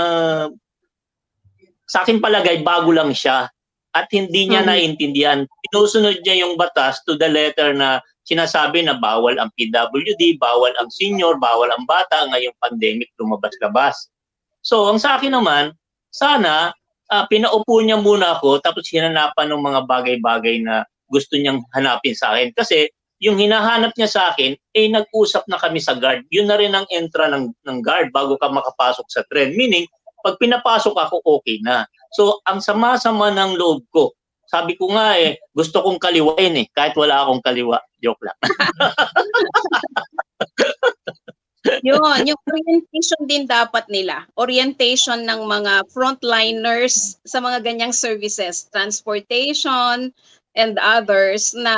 sa akin palagay bago lang siya at hindi niya mm-hmm. naiintindihan. Sinusunod niya yung batas to the letter na sinasabi na bawal ang PWD, bawal ang senior, bawal ang bata ngayong pandemic lumabas-labas. So, ang sa akin naman, sana uh, pinaupo niya muna ako tapos hinanapan ng mga bagay-bagay na gusto niyang hanapin sa akin. Kasi yung hinahanap niya sa akin, eh nag-usap na kami sa guard. Yun na rin ang entra ng, ng guard bago ka makapasok sa tren. Meaning, pag pinapasok ako, okay na. So, ang sama-sama ng loob ko, sabi ko nga eh, gusto kong kaliwain eh, kahit wala akong kaliwa. Joke lang. Yun, yung orientation din dapat nila. Orientation ng mga frontliners sa mga ganyang services, transportation and others na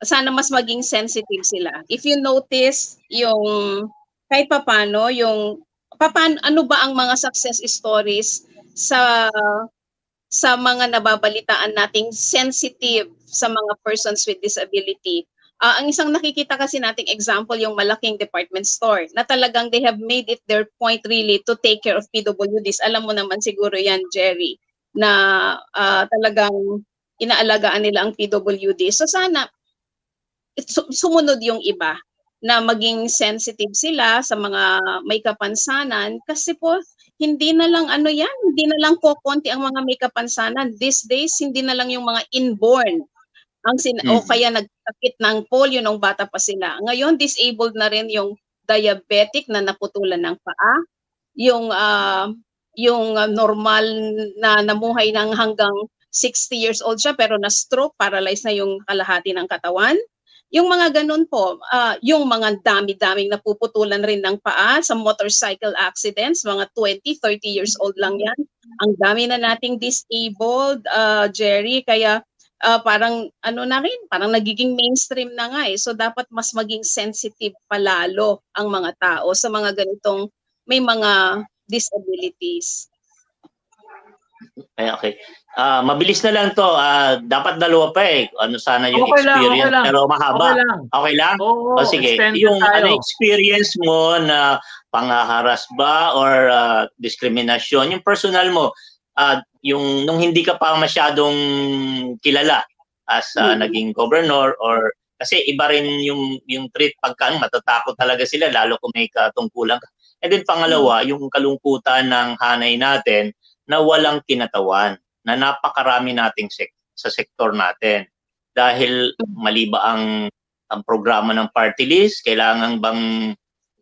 sana mas maging sensitive sila. If you notice yung kahit papano yung paano ano ba ang mga success stories sa sa mga nababalitaan nating sensitive sa mga persons with disability Uh, ang isang nakikita kasi nating example yung malaking department store na talagang they have made it their point really to take care of PWDs. Alam mo naman siguro yan, Jerry, na uh, talagang inaalagaan nila ang PWD. So sana sumunod yung iba na maging sensitive sila sa mga may kapansanan kasi po hindi na lang ano yan, hindi na lang ko konti ang mga may kapansanan. These days, hindi na lang yung mga inborn ang sin- mm. o kaya nagkakit ng polio nung bata pa sila. Ngayon disabled na rin yung diabetic na naputulan ng paa, yung uh, yung normal na namuhay ng hanggang 60 years old siya pero na stroke, paralyzed na yung kalahati ng katawan. Yung mga ganun po, uh, yung mga dami-daming napuputulan rin ng paa sa motorcycle accidents, mga 20, 30 years old lang yan. Ang dami na nating disabled, uh, Jerry, kaya uh, parang ano na rin, parang nagiging mainstream na nga eh. So dapat mas maging sensitive palalo ang mga tao sa mga ganitong may mga disabilities. Ay, okay. Uh, mabilis na lang to. Uh, dapat dalawa pa eh. Ano sana yung okay experience. Lang, okay Pero mahaba. Okay lang. Okay lang? Oo, o sige. Yung tayo. ano, experience mo na pangaharas ba or uh, diskriminasyon, yung personal mo, uh, yung nung hindi ka pa masyadong kilala as uh, hmm. naging governor or kasi iba rin yung yung treat pagka matatakot talaga sila lalo kung may katungkulan ka. And then pangalawa, hmm. yung kalungkutan ng hanay natin na walang kinatawan, na napakarami nating sek- sa sektor natin. Dahil hmm. mali ba ang ang programa ng party list, kailangan bang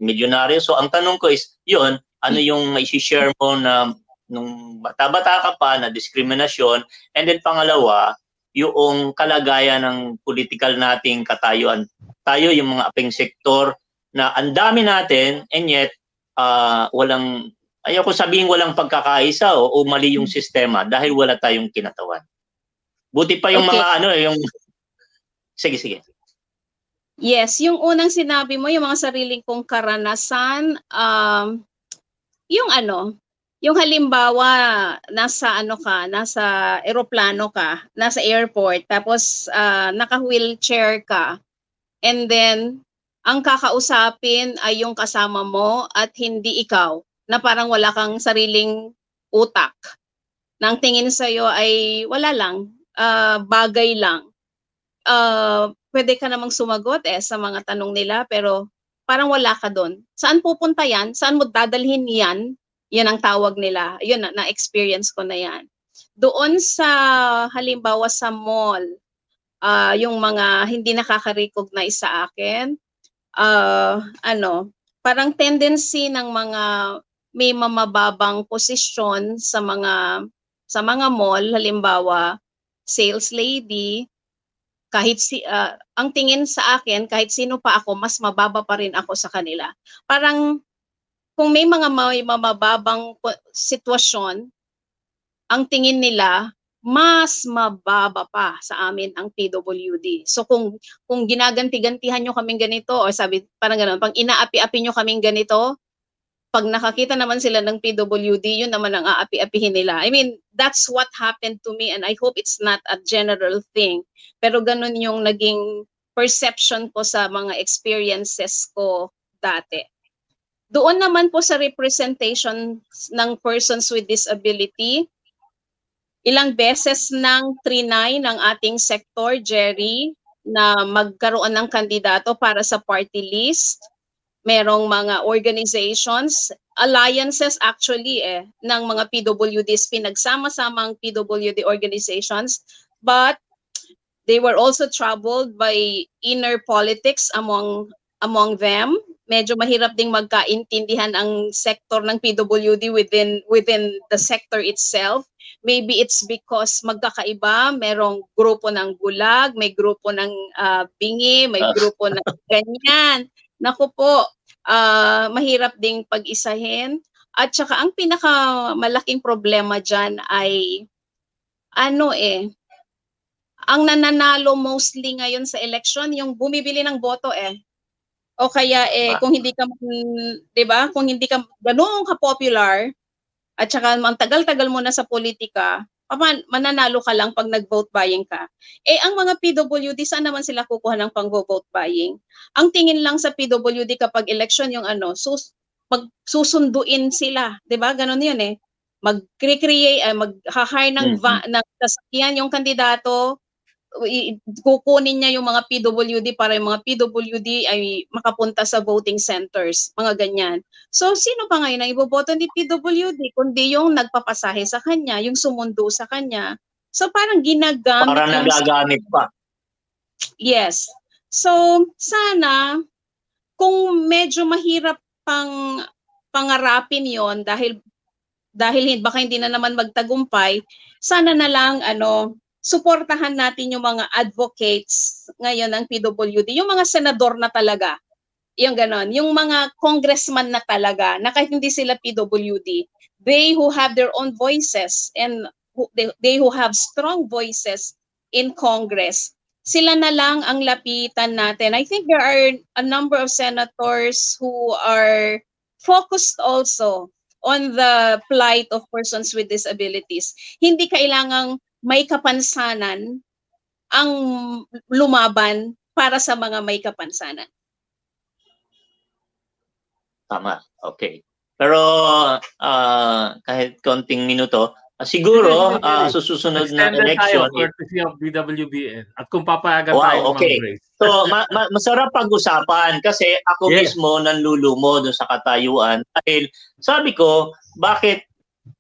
milyonaryo? So ang tanong ko is, yun, ano yung i-share mo na nung bata-bata ka pa na diskriminasyon and then pangalawa yung kalagayan ng political nating katayuan. Tayo yung mga aping sektor na ang dami natin and yet uh, walang ayoko sabihin walang pagkakaisa o, o mali yung sistema dahil wala tayong kinatawan. Buti pa yung okay. mga ano yung sige sige. Yes, yung unang sinabi mo, yung mga sariling kong karanasan, um, yung ano, yung halimbawa, nasa ano ka, nasa eroplano ka, nasa airport, tapos uh, naka-wheelchair ka, and then ang kakausapin ay yung kasama mo at hindi ikaw, na parang wala kang sariling utak. Nang tingin sa iyo ay wala lang, ah, bagay lang. Uh, pwede ka namang sumagot eh sa mga tanong nila pero parang wala ka doon. Saan pupunta yan? Saan mo dadalhin yan? Yan ang tawag nila. Yun, na, na-experience ko na yan. Doon sa, halimbawa sa mall, uh, yung mga hindi nakaka-recognize sa akin, uh, ano, parang tendency ng mga may mamababang posisyon sa mga sa mga mall, halimbawa, sales lady, kahit si uh, ang tingin sa akin kahit sino pa ako mas mababa pa rin ako sa kanila parang kung may mga may mamababang sitwasyon ang tingin nila mas mababa pa sa amin ang PWD. So kung kung ginaganti-gantihan nyo kaming ganito or sabi parang ganoon, pag inaapi-api nyo kaming ganito, pag nakakita naman sila ng PWD, yun naman ang aapi-apihin nila. I mean, that's what happened to me and I hope it's not a general thing. Pero ganun yung naging perception ko sa mga experiences ko dati. Doon naman po sa representation ng persons with disability, ilang beses nang trinay ng ating sector, Jerry, na magkaroon ng kandidato para sa party list merong mga organizations, alliances actually eh, ng mga PWDs, pinagsama-samang PWD organizations, but they were also troubled by inner politics among among them. Medyo mahirap ding magkaintindihan ang sector ng PWD within within the sector itself. Maybe it's because magkakaiba, merong grupo ng bulag, may grupo ng uh, bingi, may ah. grupo ng ganyan. Naku po, uh, mahirap ding pag-isahin. At saka ang pinakamalaking problema dyan ay ano eh, ang nananalo mostly ngayon sa election yung bumibili ng boto eh. O kaya eh kung hindi ka 'di ba? Kung hindi ka ganoon ka popular at saka ang tagal-tagal mo na sa politika, paman, mananalo ka lang pag nag-vote buying ka. Eh, ang mga PWD, saan naman sila kukuha ng pang-vote buying? Ang tingin lang sa PWD kapag election yung ano, sus magsusunduin sila. 'di ba Ganon yun eh. Mag-create, uh, mag-hire ng, mm-hmm. ng sasakyan yung kandidato, kukunin niya yung mga PWD para yung mga PWD ay makapunta sa voting centers, mga ganyan. So, sino pa ngayon ang iboboto ni PWD kundi yung nagpapasahe sa kanya, yung sumundo sa kanya. So, parang ginagamit. Parang nagagamit pa. Yes. So, sana, kung medyo mahirap pang pangarapin yon dahil dahil baka hindi na naman magtagumpay, sana na lang ano suportahan natin yung mga advocates ngayon ng PWD, yung mga senador na talaga, yung ganon, yung mga congressman na talaga, na kahit hindi sila PWD, they who have their own voices and who, they, they who have strong voices in Congress, sila na lang ang lapitan natin. I think there are a number of senators who are focused also on the plight of persons with disabilities. Hindi kailangang may kapansanan ang lumaban para sa mga may kapansanan. Tama. Okay. Pero uh, kahit konting minuto, uh, siguro uh, sa susunod na election tayo courtesy of BWBN at kung papayagan wow, tayo okay. So ma- ma- masarap pag-usapan kasi ako yes. mismo nanlulumo doon sa katayuan dahil sabi ko bakit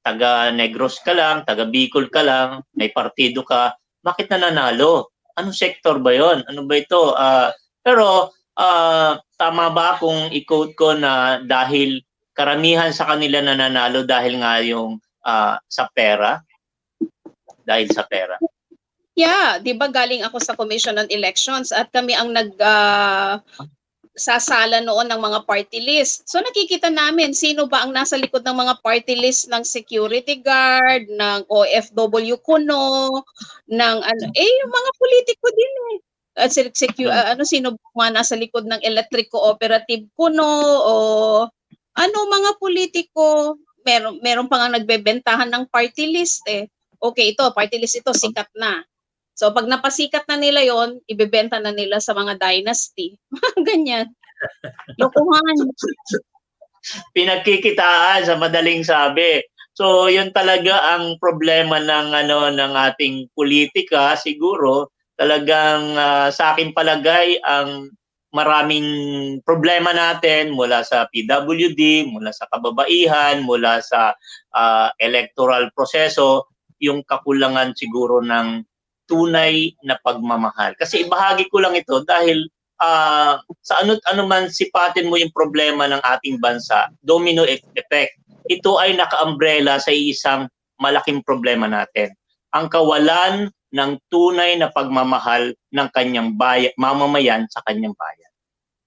taga Negros ka lang, taga Bicol ka lang, may partido ka, bakit nananalo? Anong sector ba yon? Ano ba ito? Uh, pero uh, tama ba kung i-quote ko na dahil karamihan sa kanila nananalo dahil nga yung uh, sa pera? Dahil sa pera. Yeah, 'di ba galing ako sa Commission on Elections at kami ang nag uh, sa sala noon ng mga party list. So nakikita namin sino ba ang nasa likod ng mga party list ng security guard, ng OFW kuno, ng ano, eh yung mga politiko din eh. At uh, secu- uh, ano sino ba nasa likod ng electric cooperative kuno o ano mga politiko meron meron pa nga nagbebentahan ng party list eh. Okay, ito party list ito sikat na. So pag napasikat na nila yon, ibebenta na nila sa mga dynasty. Ganyan. Lokohan. Pinagkikitaan sa madaling sabi. So, yun talaga ang problema ng ano ng ating politika siguro. Talagang uh, sa akin palagay ang maraming problema natin mula sa PWD, mula sa kababaihan, mula sa uh, electoral proseso, yung kakulangan siguro ng tunay na pagmamahal. Kasi ibahagi ko lang ito dahil uh, sa ano ano man sipatin mo yung problema ng ating bansa, domino e-, effect. Ito ay naka-umbrella sa isang malaking problema natin. Ang kawalan ng tunay na pagmamahal ng kanyang bayan, mamamayan sa kanyang bayan.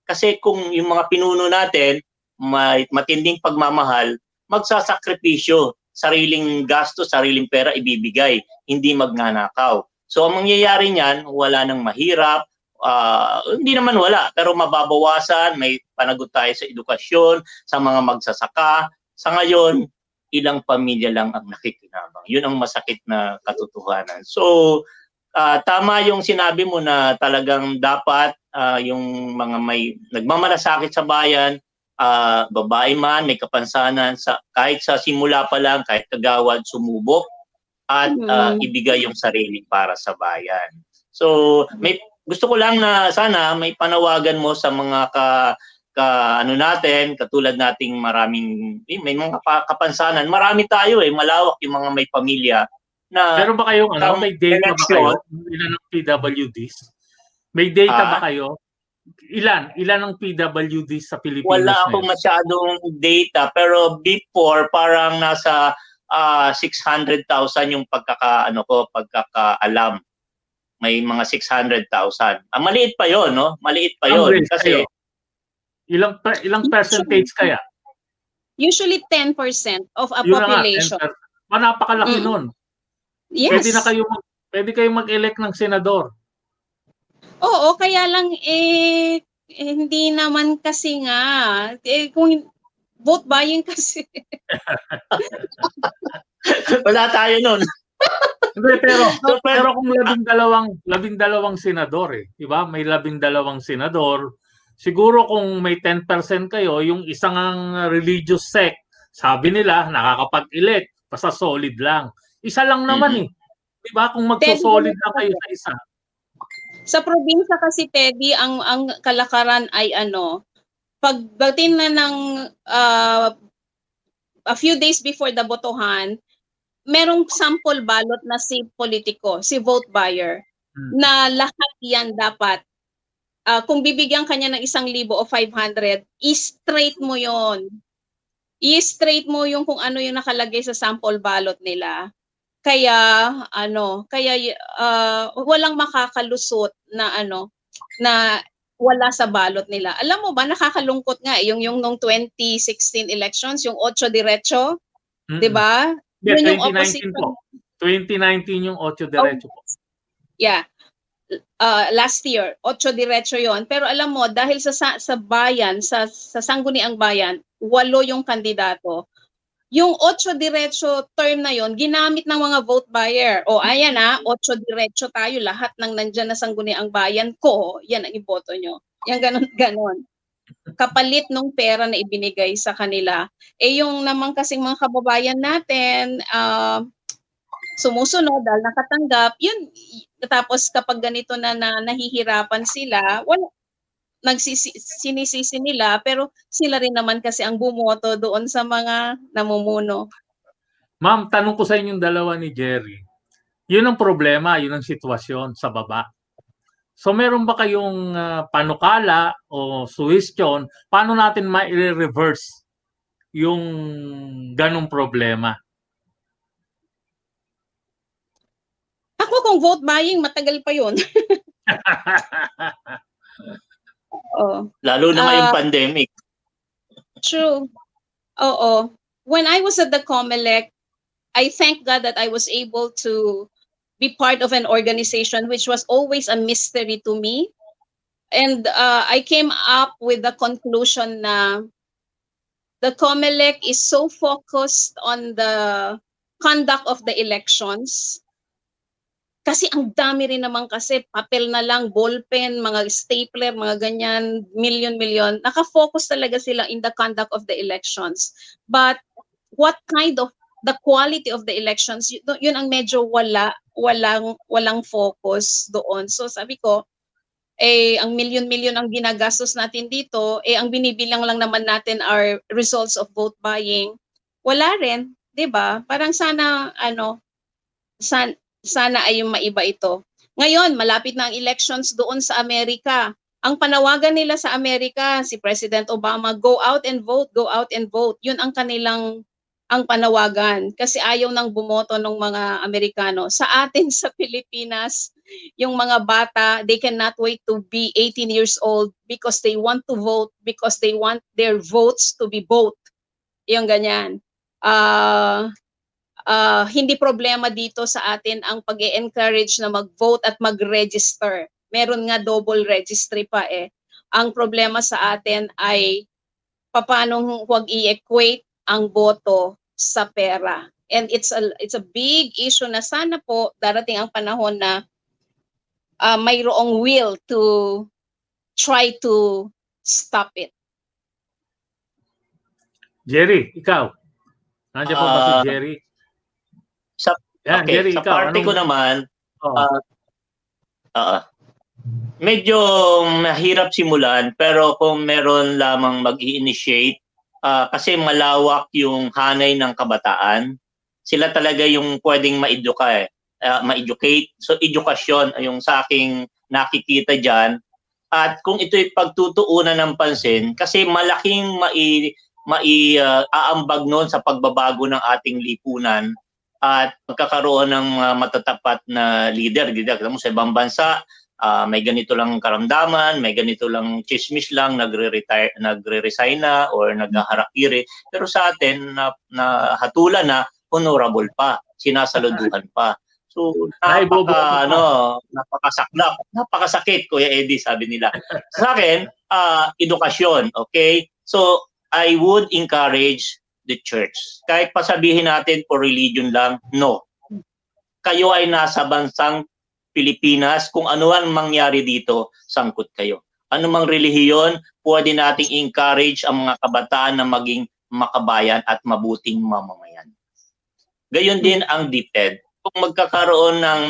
Kasi kung yung mga pinuno natin may matinding pagmamahal, magsasakripisyo, sariling gasto, sariling pera ibibigay, hindi magnanakaw. So ang mangyayari niyan, wala nang mahirap, uh, hindi naman wala, pero mababawasan, may panagot tayo sa edukasyon, sa mga magsasaka. Sa ngayon, ilang pamilya lang ang nakikinabang. Yun ang masakit na katotohanan. So, uh, tama yung sinabi mo na talagang dapat uh, yung mga may nagmamalasakit sa bayan, uh, babae man, may kapansanan, sa, kahit sa simula pa lang, kahit kagawad, sumubok at uh, ibigay yung sarili para sa bayan. So, may gusto ko lang na sana may panawagan mo sa mga ka ka ano natin, katulad nating maraming eh, may mga kapansanan. Marami tayo eh, malawak yung mga may pamilya na Meron ba kayong ano, may data ba kayo? Ilan ng PWDs? May data ah, ba kayo? Ilan? Ilan ang PWDs sa Pilipinas? Wala akong masyadong data pero before parang nasa uh, ah, 600,000 yung pagkaka ano ko, pagkakaalam. May mga 600,000. Ah, maliit pa 'yon, no? Maliit pa 'yon kasi kayo? Ilang ilang percentage kaya? Usually 10% of a Yun population. Nga, 10%. Ah, napakalaki mm. nun. Yes. Pwede na kayo mag, pwede kayo mag-elect ng senador. Oo, kaya lang eh, eh hindi naman kasi nga eh, kung vote buying kasi. Wala tayo noon. Hindi, pero, pero kung labing dalawang, labing dalawang senador eh, di ba? May labing dalawang senador, siguro kung may 10% kayo, yung isang religious sect, sabi nila, nakakapag-elect, basta solid lang. Isa lang naman mm-hmm. eh. Di ba? Kung magso-solid lang kayo sa isa. Sa probinsya kasi, Teddy, ang, ang kalakaran ay ano, pagdating na ng uh, a few days before the botohan, merong sample ballot na si politiko, si vote buyer, hmm. na lahat yan dapat uh, kung bibigyan kanya ng isang libo o 500, i-straight mo yon I-straight mo yung kung ano yung nakalagay sa sample ballot nila. Kaya ano, kaya uh, walang makakalusot na ano na wala sa ballot nila. Alam mo ba nakakalungkot nga eh, yung yung nung 2016 elections, yung 8 diretso, mm-hmm. 'di ba? Yeah, 2019 po. 2019 yung 8 diretso oh, po. Yeah uh, last year, otso diretso yon. Pero alam mo, dahil sa, sa, sa bayan, sa, sa sangguniang bayan, walo yung kandidato. Yung otso diretso term na yon, ginamit ng mga vote buyer. O ayan na, otso diretso tayo, lahat ng nandyan na sangguniang bayan ko, yan ang iboto nyo. Yan ganon, ganon. Kapalit nung pera na ibinigay sa kanila. Eh yung naman kasing mga kababayan natin, uh, sumusunod dahil nakatanggap, yun, tapos kapag ganito na, na nahihirapan sila, wala, nagsinisisi nila, pero sila rin naman kasi ang bumoto doon sa mga namumuno. Ma'am, tanong ko sa inyong dalawa ni Jerry. Yun ang problema, yun ang sitwasyon sa baba. So meron ba kayong uh, panukala o suggestion paano natin ma-reverse yung ganong problema? Ako kung vote buying, matagal pa yun. oh. Lalo na ngayong uh, pandemic. True. Oo. When I was at the COMELEC, I thank God that I was able to be part of an organization which was always a mystery to me. And uh, I came up with the conclusion na the COMELEC is so focused on the conduct of the elections kasi ang dami rin naman kasi papel na lang, ballpen, mga stapler, mga ganyan, million-million. Naka-focus talaga sila in the conduct of the elections. But what kind of the quality of the elections, yun, ang medyo wala, walang, walang focus doon. So sabi ko, eh, ang milyon-milyon ang ginagastos natin dito, eh, ang binibilang lang naman natin are results of vote buying. Wala rin, di ba? Parang sana, ano, san, sana ay yung maiba ito. Ngayon, malapit na ang elections doon sa Amerika. Ang panawagan nila sa Amerika, si President Obama, go out and vote, go out and vote. Yun ang kanilang ang panawagan kasi ayaw nang bumoto ng mga Amerikano. Sa atin sa Pilipinas, yung mga bata, they cannot wait to be 18 years old because they want to vote, because they want their votes to be vote. Yung ganyan. Uh, uh, hindi problema dito sa atin ang pag encourage na mag-vote at mag-register. Meron nga double registry pa eh. Ang problema sa atin ay paano huwag i-equate ang boto sa pera. And it's a it's a big issue na sana po darating ang panahon na uh, mayroong will to try to stop it. Jerry, ikaw. Nandiyan po ba si Ah, Jerry? Yan, okay, Jerry, sa ikaw. party anong- ko naman, Oo. ah, ah, medyo mahirap simulan pero kung meron lamang mag-initiate ah, kasi malawak yung hanay ng kabataan, sila talaga yung pwedeng ma-educa eh, ah, ma-educate. So edukasyon yung sa aking nakikita diyan. At kung ito'y pagtutuunan ng pansin kasi malaking mai mai ah, aambag noon sa pagbabago ng ating lipunan at pagkakaroon ng ah, matatapat na leader. Dito mo sa ibang bansa, ah, may ganito lang karamdaman, may ganito lang chismis lang, nagre-retire, nagre-resign na or naghaharakiri. Pero sa atin, na, na hatulan na, honorable pa, sinasaluduhan pa. So, napaka, ka. ano, napakasaklap, napakasakit, Kuya Eddie, sabi nila. Sa akin, ah, edukasyon, okay? So, I would encourage the church. Kahit pasabihin natin for religion lang, no. Kayo ay nasa bansang Pilipinas, kung ano ang mangyari dito, sangkot kayo. Ano mang relihiyon, pwede nating encourage ang mga kabataan na maging makabayan at mabuting mamamayan. Gayon din ang DepEd. Kung magkakaroon ng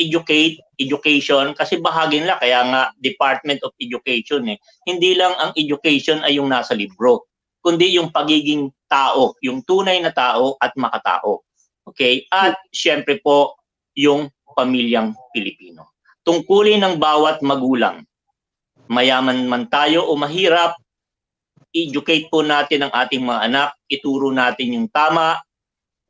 educate, education, kasi bahagi nila, kaya nga Department of Education eh. Hindi lang ang education ay yung nasa libro, kundi yung pagiging tao, yung tunay na tao at makatao. Okay? At syempre po, yung pamilyang Pilipino. Tungkulin ng bawat magulang, mayaman man tayo o mahirap, educate po natin ang ating mga anak, ituro natin yung tama.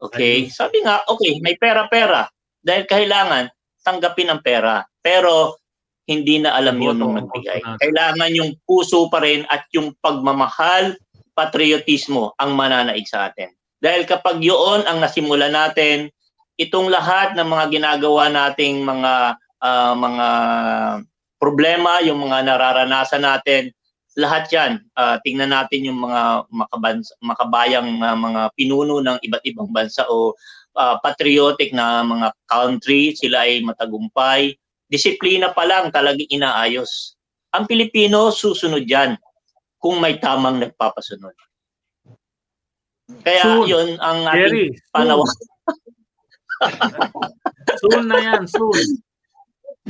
Okay? Sabi nga, okay, may pera-pera. Dahil kailangan tanggapin ang pera. Pero hindi na alam yun nung nagbigay. Kailangan yung puso pa rin at yung pagmamahal, patriotismo ang mananaig sa atin. Dahil kapag yun ang nasimula natin, itong lahat ng mga ginagawa nating mga ah, mga problema, yung mga nararanasan natin, lahat yan, ah, tingnan natin yung mga makabans, makabayang ah, mga pinuno ng iba't ibang bansa o ah, patriotic na mga country, sila ay matagumpay. Disiplina pa lang talagang inaayos. Ang Pilipino susunod yan kung may tamang nagpapasunod. Kaya Soon. yun ang Jerry, ating panawag. Soon na yan, soon.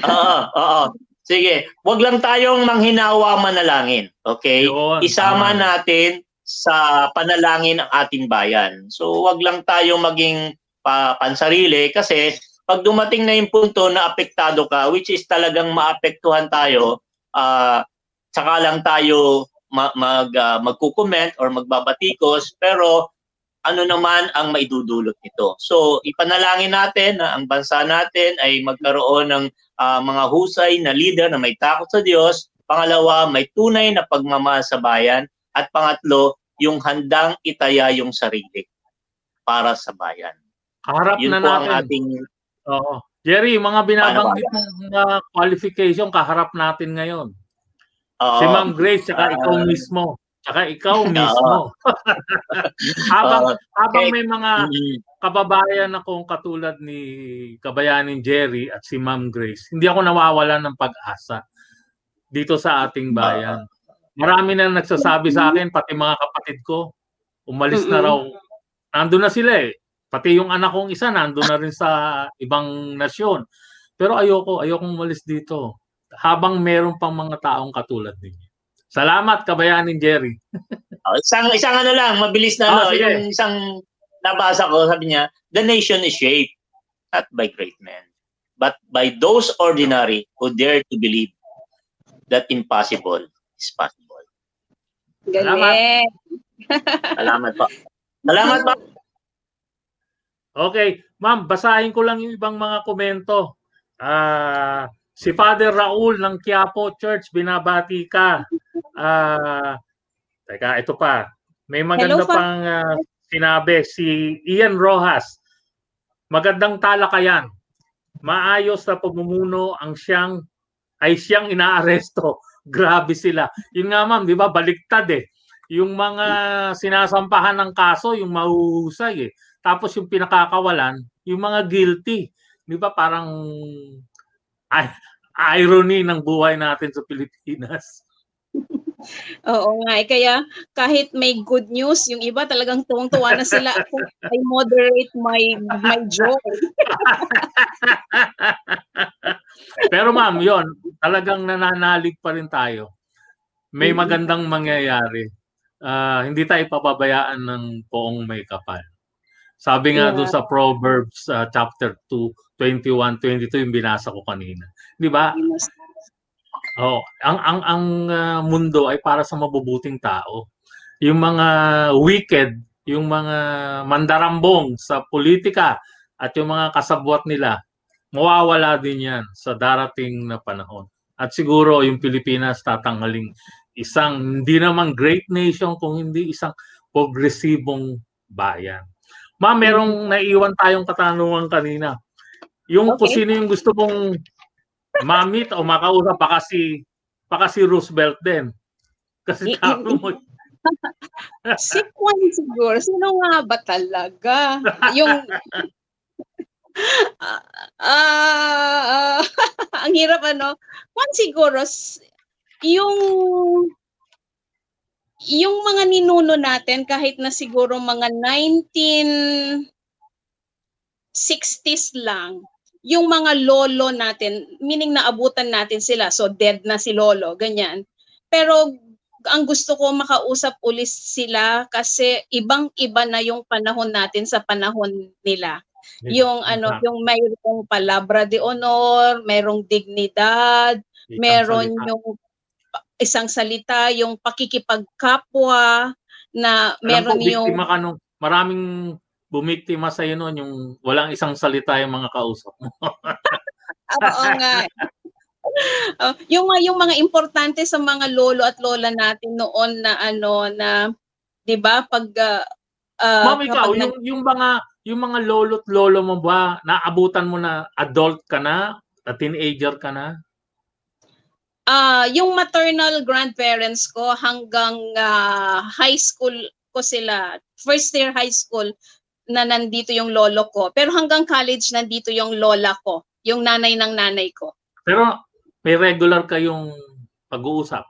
Oo, oo. Sige, wag lang tayong manghinawa manalangin. Okay? Yun, Isama tama. natin sa panalangin ang ating bayan. So wag lang tayong maging pa pansarili kasi pag dumating na yung punto na apektado ka, which is talagang maapektuhan tayo, ah saka lang tayo ma- mag ah, magko-comment or magbabatikos pero ano naman ang maidudulot nito. So, ipanalangin natin na ang bansa natin ay magkaroon ng ah, mga husay na leader na may takot sa Diyos. Pangalawa, may tunay na pagmamahal sa bayan. At pangatlo, yung handang itaya yung sarili para sa bayan. Harap Yun na po ang natin. ating Oo. Jerry, mga binabanggit mong mga qualification, kaharap natin ngayon. Si Ma'am Grace, tsaka Ah. ikaw mismo. Tsaka ikaw mismo. habang Oo. habang Okay. may mga kababayan akong katulad ni kabayanin Jerry at si Ma'am Grace, hindi ako nawawalan ng pag-asa dito sa ating bayan. Marami na nagsasabi sa akin, pati mga kapatid ko, umalis na raw. Nandun na sila eh. Pati yung anak kong isa nando na rin sa ibang nasyon. Pero ayoko, ayokong umalis dito. Habang meron pang mga taong katulad ninyo. Salamat, kabayanin Jerry. Oh, isang isang ano lang, mabilis na ano, sige. yung isang nabasa ko, sabi niya, the nation is shaped not by great men, but by those ordinary who dare to believe that impossible is possible. Galing. Salamat po. Salamat po. Okay, ma'am, basahin ko lang yung ibang mga komento. Ah, si Father Raul ng Quiapo Church, binabati ka. Ah, teka, ito pa. May maganda Hello, pang ah, sinabi si Ian Rojas. Magandang talakayan. Maayos na pamumuno ang siyang ay siyang inaaresto. Grabe sila. Yun nga ma'am, di ba? Baliktad eh. Yung mga sinasampahan ng kaso, yung mahuhusay eh. Tapos yung pinakakawalan, yung mga guilty. Di ba parang irony ng buhay natin sa Pilipinas. Oo nga. eh. Kaya kahit may good news, yung iba talagang tuwang-tuwa na sila. Ako, I moderate my my joy. Pero ma'am, yon talagang nananalig pa rin tayo. May magandang mangyayari. Ah, hindi tayo pababayaan ng poong may kapal. Sabi nga Yeah. doon sa Proverbs ah, chapter 2, 21, 22 yung binasa ko kanina. 'Di ba? Oh, ang ang ang ah, mundo ay para sa mabubuting tao. Yung mga wicked, yung mga mandarambong sa politika at yung mga kasabwat nila, mawawala din yan sa darating na panahon. At siguro yung Pilipinas tatanghaling isang hindi naman great nation kung hindi isang progresibong bayan. Ma'am, merong naiwan tayong katanungan kanina. Yung kung Okay. sino yung gusto mong mamit o makausap, baka si, baka si Roosevelt din. Kasi tao mo. Si Juan siguro. Sino nga ba talaga? Yung Ah, ah, ang hirap ano. Juan siguro yung yung mga ninuno natin kahit na siguro mga 1960s lang yung mga lolo natin meaning naabutan natin sila so dead na si lolo ganyan pero ang gusto ko makausap ulit sila kasi ibang-iba na yung panahon natin sa panahon nila. Yung ano, Tama. yung mayroong palabra de honor, mayroong dignidad, Isang meron salita. yung isang salita, yung pakikipagkapwa na Alam ko, meron yung ka nung, maraming bumiktima sa iyo noon yung walang isang salita yung mga kausap mo. Oo nga. Oh, yung mga yung mga importante sa mga lolo at lola natin noon na ano na 'di ba pag ah, ah, Ma'am, ikaw, yung, yung mga yung mga lolo't lolo mo ba, naabutan mo na adult ka na, na teenager ka na? Ah, yung maternal grandparents ko hanggang ah, high school ko sila, first year high school na nandito yung lolo ko. Pero hanggang college nandito yung lola ko, yung nanay ng nanay ko. Pero may regular kayong pag-uusap.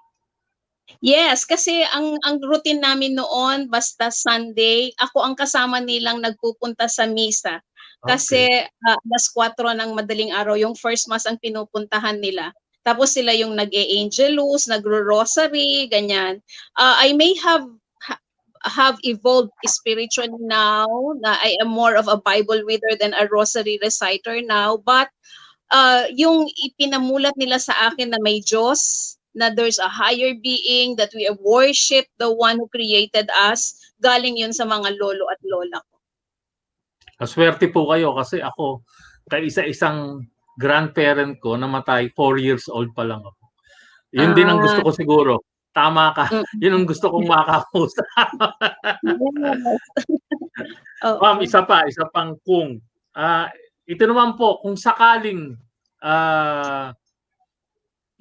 Yes, kasi ang ang routine namin noon basta Sunday, ako ang kasama nilang nagpupunta sa misa. Kasi ah, alas 4 ng madaling araw yung first mass ang pinupuntahan nila. Tapos sila yung nag-e-angelus, nagro-rosary, ganyan. Ah, I may have ha- have evolved spiritually now na I am more of a Bible reader than a rosary reciter now but uh, yung ipinamulat nila sa akin na may Diyos, na there's a higher being, that we worship the one who created us, galing yun sa mga lolo at lola ko. Kaswerte po kayo kasi ako, kay isa-isang grandparent ko, namatay, 4 years old pa lang ako. Yun din ang Ah. gusto ko siguro. Tama ka. Mm. Yun ang gusto kong makausap. Oo. Ma'am, isa pa, isa pang kung. Ah, ito naman po, kung sakaling ah,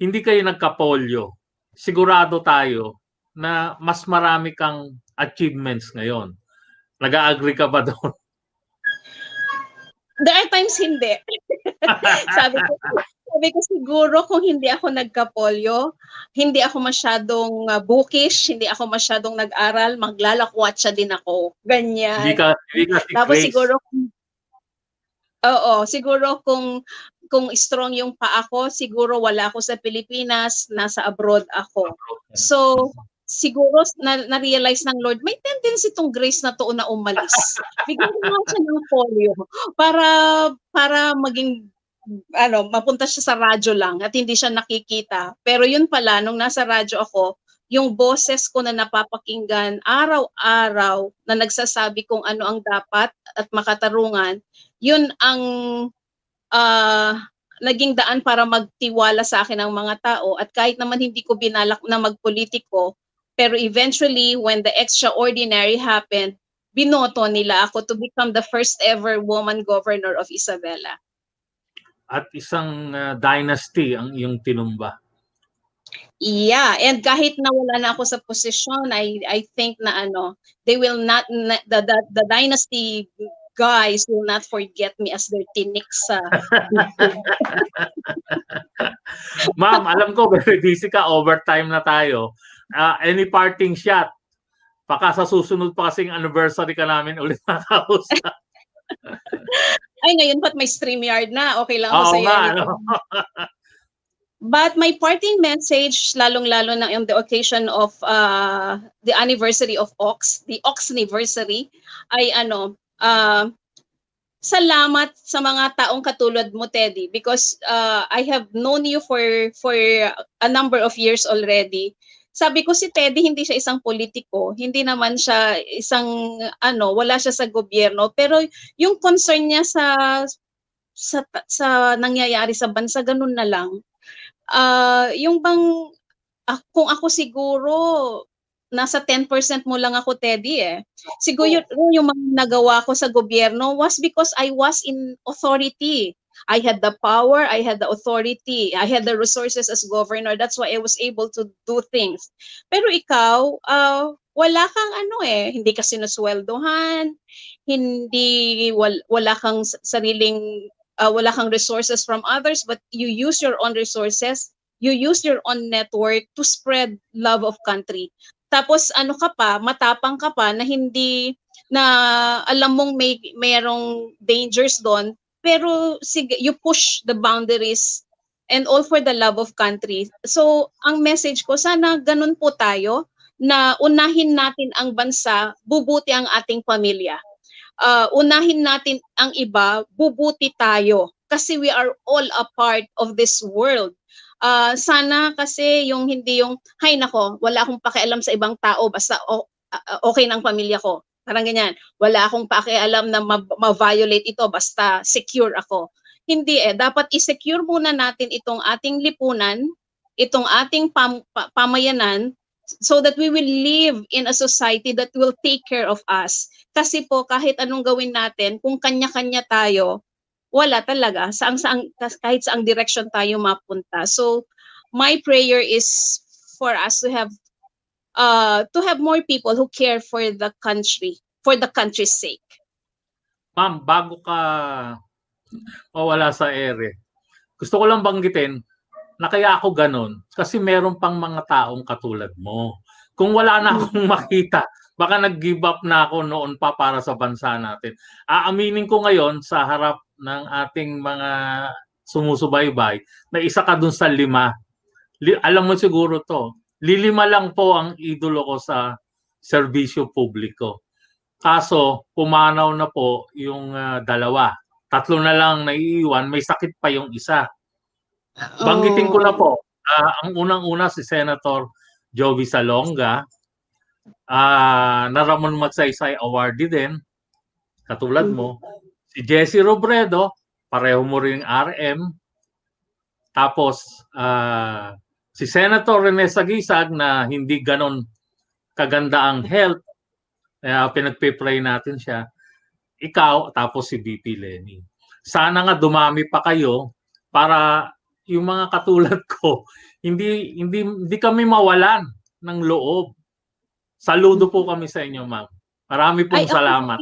hindi kayo nagka-polio, sigurado tayo na mas marami kang achievements ngayon. Nag-agree ka ba doon? There are times hindi. sabi ko, sabi ko siguro kung hindi ako nagka-polio, hindi ako masyadong uh, bookish, hindi ako masyadong nag-aral, maglalakwatsa din ako. Ganyan. Hindi ka, hindi ka si Tapos Grace. siguro Oo, siguro kung kung strong yung pa ako, siguro wala ako sa Pilipinas, nasa abroad ako. So, siguro na, na-realize ng Lord, may tendency tong grace na to na umalis. Bigyan mo siya ng polio para para maging ano, mapunta siya sa radyo lang at hindi siya nakikita. Pero yun pala, nung nasa radyo ako, yung boses ko na napapakinggan araw-araw na nagsasabi kung ano ang dapat at makatarungan, yun ang uh, naging daan para magtiwala sa akin ng mga tao at kahit naman hindi ko binalak na magpolitiko, pero eventually when the extraordinary happened, binoto nila ako to become the first ever woman governor of Isabela. At isang uh, dynasty ang iyong tinumba. Yeah, and kahit na wala na ako sa posisyon, I I think na ano, they will not the the, the dynasty guys will not forget me as their tinik sa Ma'am, alam ko very busy ka, overtime na tayo. Uh, any parting shot? Baka sa susunod pa kasing anniversary ka namin ulit makausap. Ay, ngayon ba't may StreamYard na? Okay lang ako Oo sa iyo. nga, ano? But my parting message, lalong-lalo na on the occasion of uh, the anniversary of Ox, the Ox anniversary, ay ano, uh, salamat sa mga taong katulad mo, Teddy, because uh, I have known you for for a number of years already. Sabi ko si Teddy hindi siya isang politiko, hindi naman siya isang ano, wala siya sa gobyerno, pero yung concern niya sa sa sa nangyayari sa bansa ganun na lang. Uh, yung bang uh, kung ako siguro nasa 10% mo lang ako Teddy eh. Siguro yung, yung mga nagawa ko sa gobyerno was because I was in authority. I had the power, I had the authority, I had the resources as governor. That's why I was able to do things. Pero ikaw, uh, wala kang ano eh, hindi ka sinusweldohan, hindi wal, wala kang sariling uh, wala kang resources from others but you use your own resources, you use your own network to spread love of country. Tapos ano ka pa, matapang ka pa na hindi na alam mong may mayroong dangers doon pero sige, you push the boundaries and all for the love of country. So, ang message ko, sana ganun po tayo na unahin natin ang bansa, bubuti ang ating pamilya. Uh, unahin natin ang iba, bubuti tayo. Kasi we are all a part of this world. Uh, sana kasi yung hindi yung, hay nako, wala akong pakialam sa ibang tao, basta oh, okay ng pamilya ko. Parang ganyan. Wala akong pakialam na ma-violate ito basta secure ako. Hindi eh. Dapat i-secure muna natin itong ating lipunan, itong ating pam- pa- pamayanan so that we will live in a society that will take care of us. Kasi po kahit anong gawin natin, kung kanya-kanya tayo, wala talaga. Saang, saang, kahit saang direction tayo mapunta. So, my prayer is for us to have uh, to have more people who care for the country, for the country's sake. Ma'am, bago ka mawala sa ere, gusto ko lang banggitin na kaya ako ganun kasi meron pang mga taong katulad mo. Kung wala na akong makita, baka nag-give up na ako noon pa para sa bansa natin. Aaminin ko ngayon sa harap ng ating mga sumusubaybay na isa ka dun sa lima. Li- alam mo siguro to, lilima lang po ang idolo ko sa serbisyo publiko. Kaso, pumanaw na po yung uh, dalawa. Tatlo na lang naiiwan, may sakit pa yung isa. Banggitin ko na po, uh, ang unang-una si Senator Jovi Salonga, uh, na Ramon Magsaysay awardee din, katulad mo. Si Jesse Robredo, pareho mo rin RM. Tapos, uh, si Senator Rene Sagisag na hindi ganon kaganda ang health, kaya pinagpe-pray natin siya. Ikaw, tapos si BP Lenny. Sana nga dumami pa kayo para yung mga katulad ko, hindi hindi hindi kami mawalan ng loob. Saludo po kami sa inyo, ma'am. Marami pong Ay, salamat.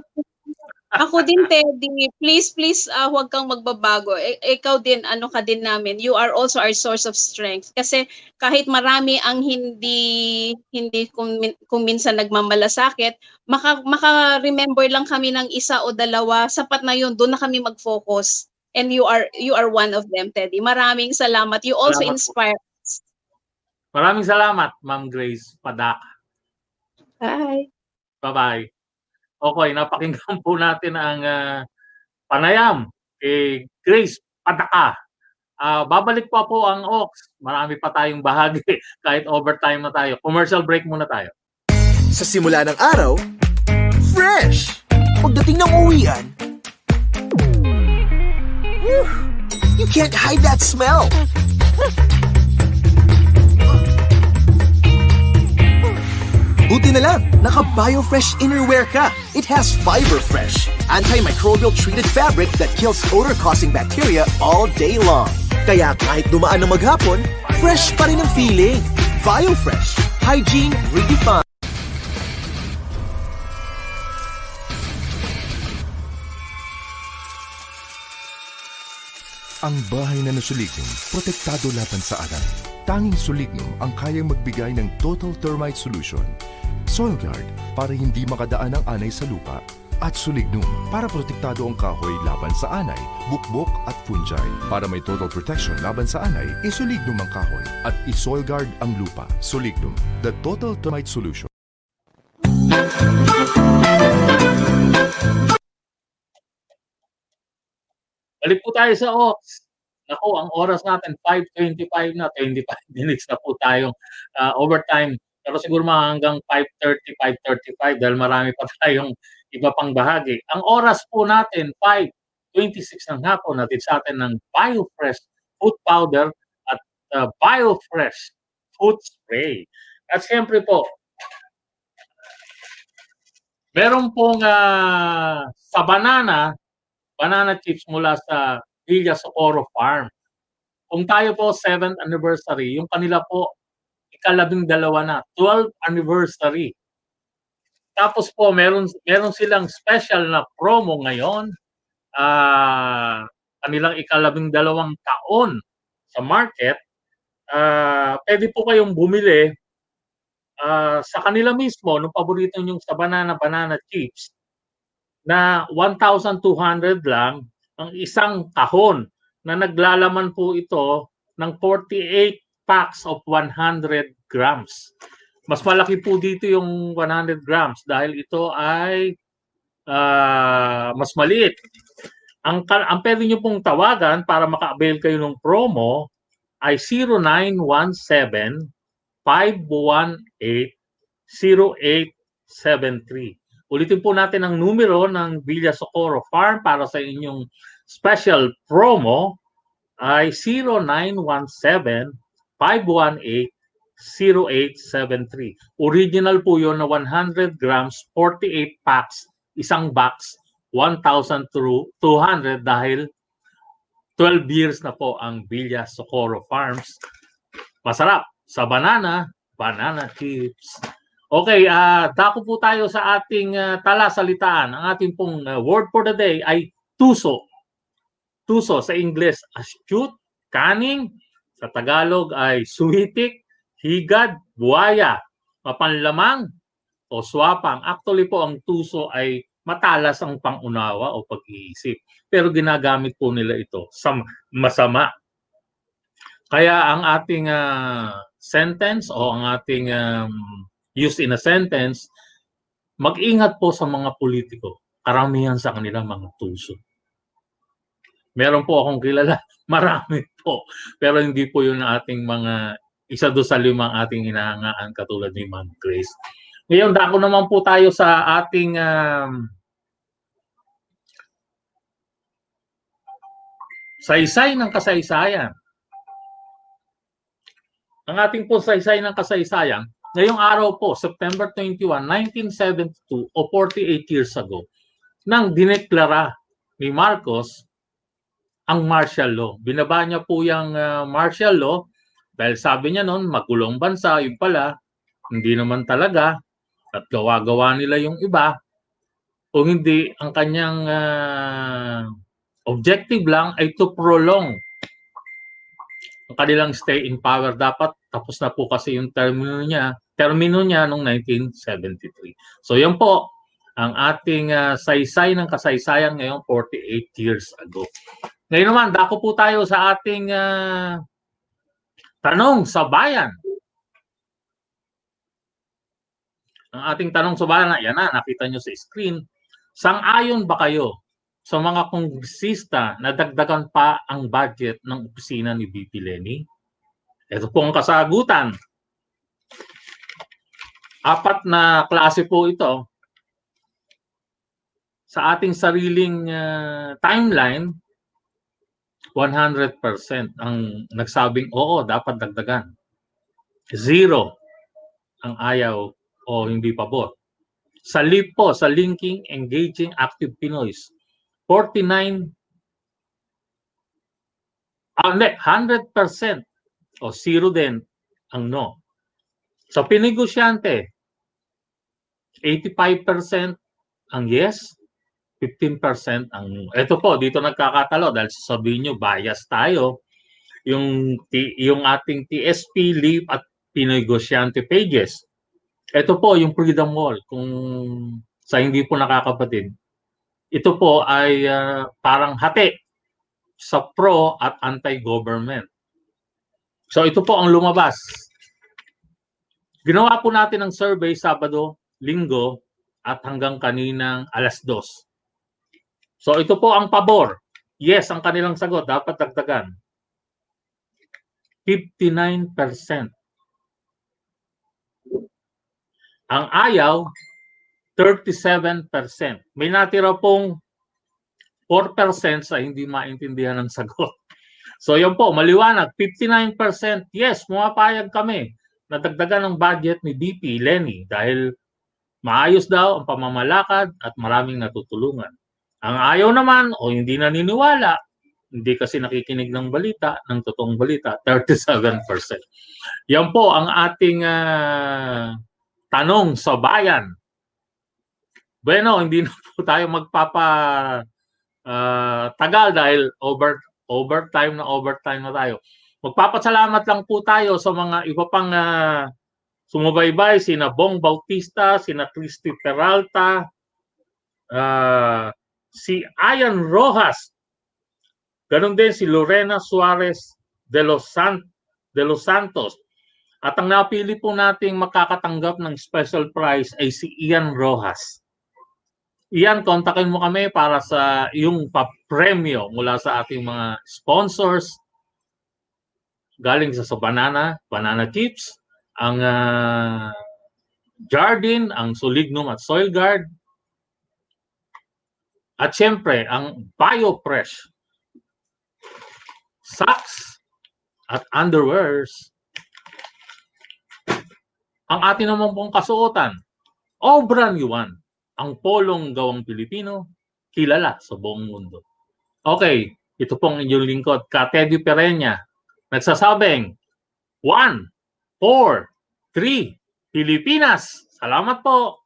Ako din, Teddy. Please, please, uh, huwag kang magbabago. I- ikaw din, ano ka din namin. You are also our source of strength. Kasi kahit marami ang hindi, hindi kung, kung minsan nagmamalasakit, maka, maka-remember lang kami ng isa o dalawa, sapat na yun. Doon na kami mag-focus. And you are you are one of them, Teddy. Maraming salamat. You also Salamat po. Maraming salamat, Ma'am Grace Padaka. Bye. Bye-bye. Okay, napakinggan po natin ang ah, panayam kay Grace Padaka. Ah, babalik pa po ang Ox. Marami pa tayong bahagi kahit overtime na tayo. Commercial break muna tayo. Sa simula ng araw, fresh! Pagdating ng uwian, whew, you can't hide that smell. Buti na lang, naka-BioFresh Innerwear ka. It has Fiber Fresh, antimicrobial treated fabric that kills odor-causing bacteria all day long. Kaya kahit dumaan na maghapon, fresh pa rin ang feeling. BioFresh, hygiene redefined. Ang bahay na nasulignum, protektado laban sa alat. Tanging sulignum ang kayang magbigay ng total termite solution. SoilGuard para hindi makadaan ang anay sa lupa. At sulignum para protektado ang kahoy laban sa anay, bukbok at fungi. Para may total protection laban sa anay, isulignum ang kahoy at isoilguard ang lupa. Sulignum, the total termite solution. Balik po tayo sa Ox. Ako, ang oras natin, 5.25 na, 25 minutes na po tayong ah, overtime. Pero siguro mga hanggang 5.30, 5.35 dahil marami pa tayong iba pang bahagi. Ang oras po natin, 5.26 ng hapon, natin sa atin ng BioFresh Food Powder at ah, BioFresh Food Spray. At siyempre po, meron pong ah, sa banana, banana chips mula sa Villa Socorro Farm. Kung tayo po 7th anniversary, yung kanila po ikalabing dalawa na, 12th anniversary. Tapos po meron meron silang special na promo ngayon. Ah, kanilang ikalabing dalawang taon sa market. Ah, pwede po kayong bumili ah, sa kanila mismo nung paborito niyo sa banana banana chips na 1,200 lang ang isang kahon na naglalaman po ito ng 48 packs of 100 grams. Mas malaki po dito yung 100 grams dahil ito ay ah, mas maliit. Ang, ang pwede nyo pong tawagan para maka-avail kayo ng promo ay 0917 518 0873. Ulitin po natin ang numero ng Villa Socorro Farm para sa inyong special promo ay 0917-518-0873. Original po yun na 100 grams, 48 packs, isang box, 1,200 dahil 12 years na po ang Villa Socorro Farms. Masarap sa banana, banana chips. Okay, ah dako po tayo sa ating ah, talasalitaan. Ang ating pong ah, word for the day ay tuso. Tuso sa Ingles, astute, cunning. Sa Tagalog ay suwitik, higad, buaya, mapanlamang, o swapang. Actually po, ang tuso ay matalas ang pangunawa o pag-iisip. Pero ginagamit po nila ito sa masama. Kaya ang ating ah, sentence o ang ating um, used in a sentence, mag-ingat po sa mga politiko. Karamihan sa kanila mga tuso. Meron po akong kilala, marami po. Pero hindi po yun ating mga isa do sa limang ating hinahangaan katulad ni Ma'am Grace. Ngayon, dako naman po tayo sa ating um, saysay ng kasaysayan. Ang ating po saysay ng kasaysayan, ngayong araw po, September 21, 1972 o 48 years ago, nang dineklara ni Marcos ang martial law. Binaba niya po yung uh, martial law dahil sabi niya noon, magulong bansa, yun pala, hindi naman talaga, at gawa-gawa nila yung iba. Kung hindi, ang kanyang ah, objective lang ay to prolong ang kanilang stay in power. Dapat tapos na po kasi yung termino niya, termino niya noong 1973. So yan po ang ating ah, saysay ng kasaysayan ngayong 48 years ago. Ngayon naman, dako po tayo sa ating ah, tanong sa bayan. Ang ating tanong sa bayan, yan na, nakita nyo sa screen. Sang-ayon ba kayo sa mga kongresista na dagdagan pa ang budget ng opisina ni VP Lenny? Ito po ang kasagutan. Apat na klase po ito. Sa ating sariling ah, timeline, 100% ang nagsabing oo, dapat dagdagan. Zero ang ayaw o hindi pabor. Sa LIP po, sa Linking Engaging Active Pinoys, 49 ah, hindi, 100% o zero din ang no. Sa pinegosyante, 85% ang yes, 15% ang. Ito po, dito nagkakatalo dahil sasabihin nyo, bias tayo. Yung, yung ating TSP, LEAP at pinegosyante pages. Ito po yung Freedom Wall. Kung sa hindi po nakakapatid, ito po ay ah, parang hati sa pro at anti-government. So ito po ang lumabas. Ginawa po natin ang survey Sabado, Linggo at hanggang kaninang alas dos. So ito po ang pabor. Yes, ang kanilang sagot dapat dagdagan. 59%. Ang ayaw, 37%. May natira pong 4% sa hindi maintindihan ng sagot. So yun po, maliwanag, 59%, yes, pumapayag kami na dagdagan ng budget ni DP Lenny dahil maayos daw ang pamamalakad at maraming natutulungan. Ang ayaw naman o hindi naniniwala, hindi kasi nakikinig ng balita, ng totoong balita, 37%. Yan po ang ating ah, tanong sa bayan. Bueno, hindi na po tayo magpapa ah, tagal dahil over overtime na overtime na tayo. Magpapasalamat lang po tayo sa mga iba pang ah, sumubaybay, sina Bong Bautista, sina Christy Peralta, ah, si Ian Rojas, ganon din si Lorena Suarez de los, San, de los Santos. At ang napili po nating makakatanggap ng special prize ay si Ian Rojas. Ian, kontakin mo kami para sa iyong papremyo mula sa ating mga sponsors galing sa, sa banana, banana chips, ang ah, Jardine, ang Solignum at Soil Guard, at syempre, ang BioFresh, socks at underwears. Ang atin naman pong kasuotan, Obra Yuan, ang polong gawang Pilipino, kilala sa buong mundo. Okay, ito pong inyong lingkod, Ka Teddy Pereña, nagsasabing, 1, 4, 3, Pilipinas. Salamat po.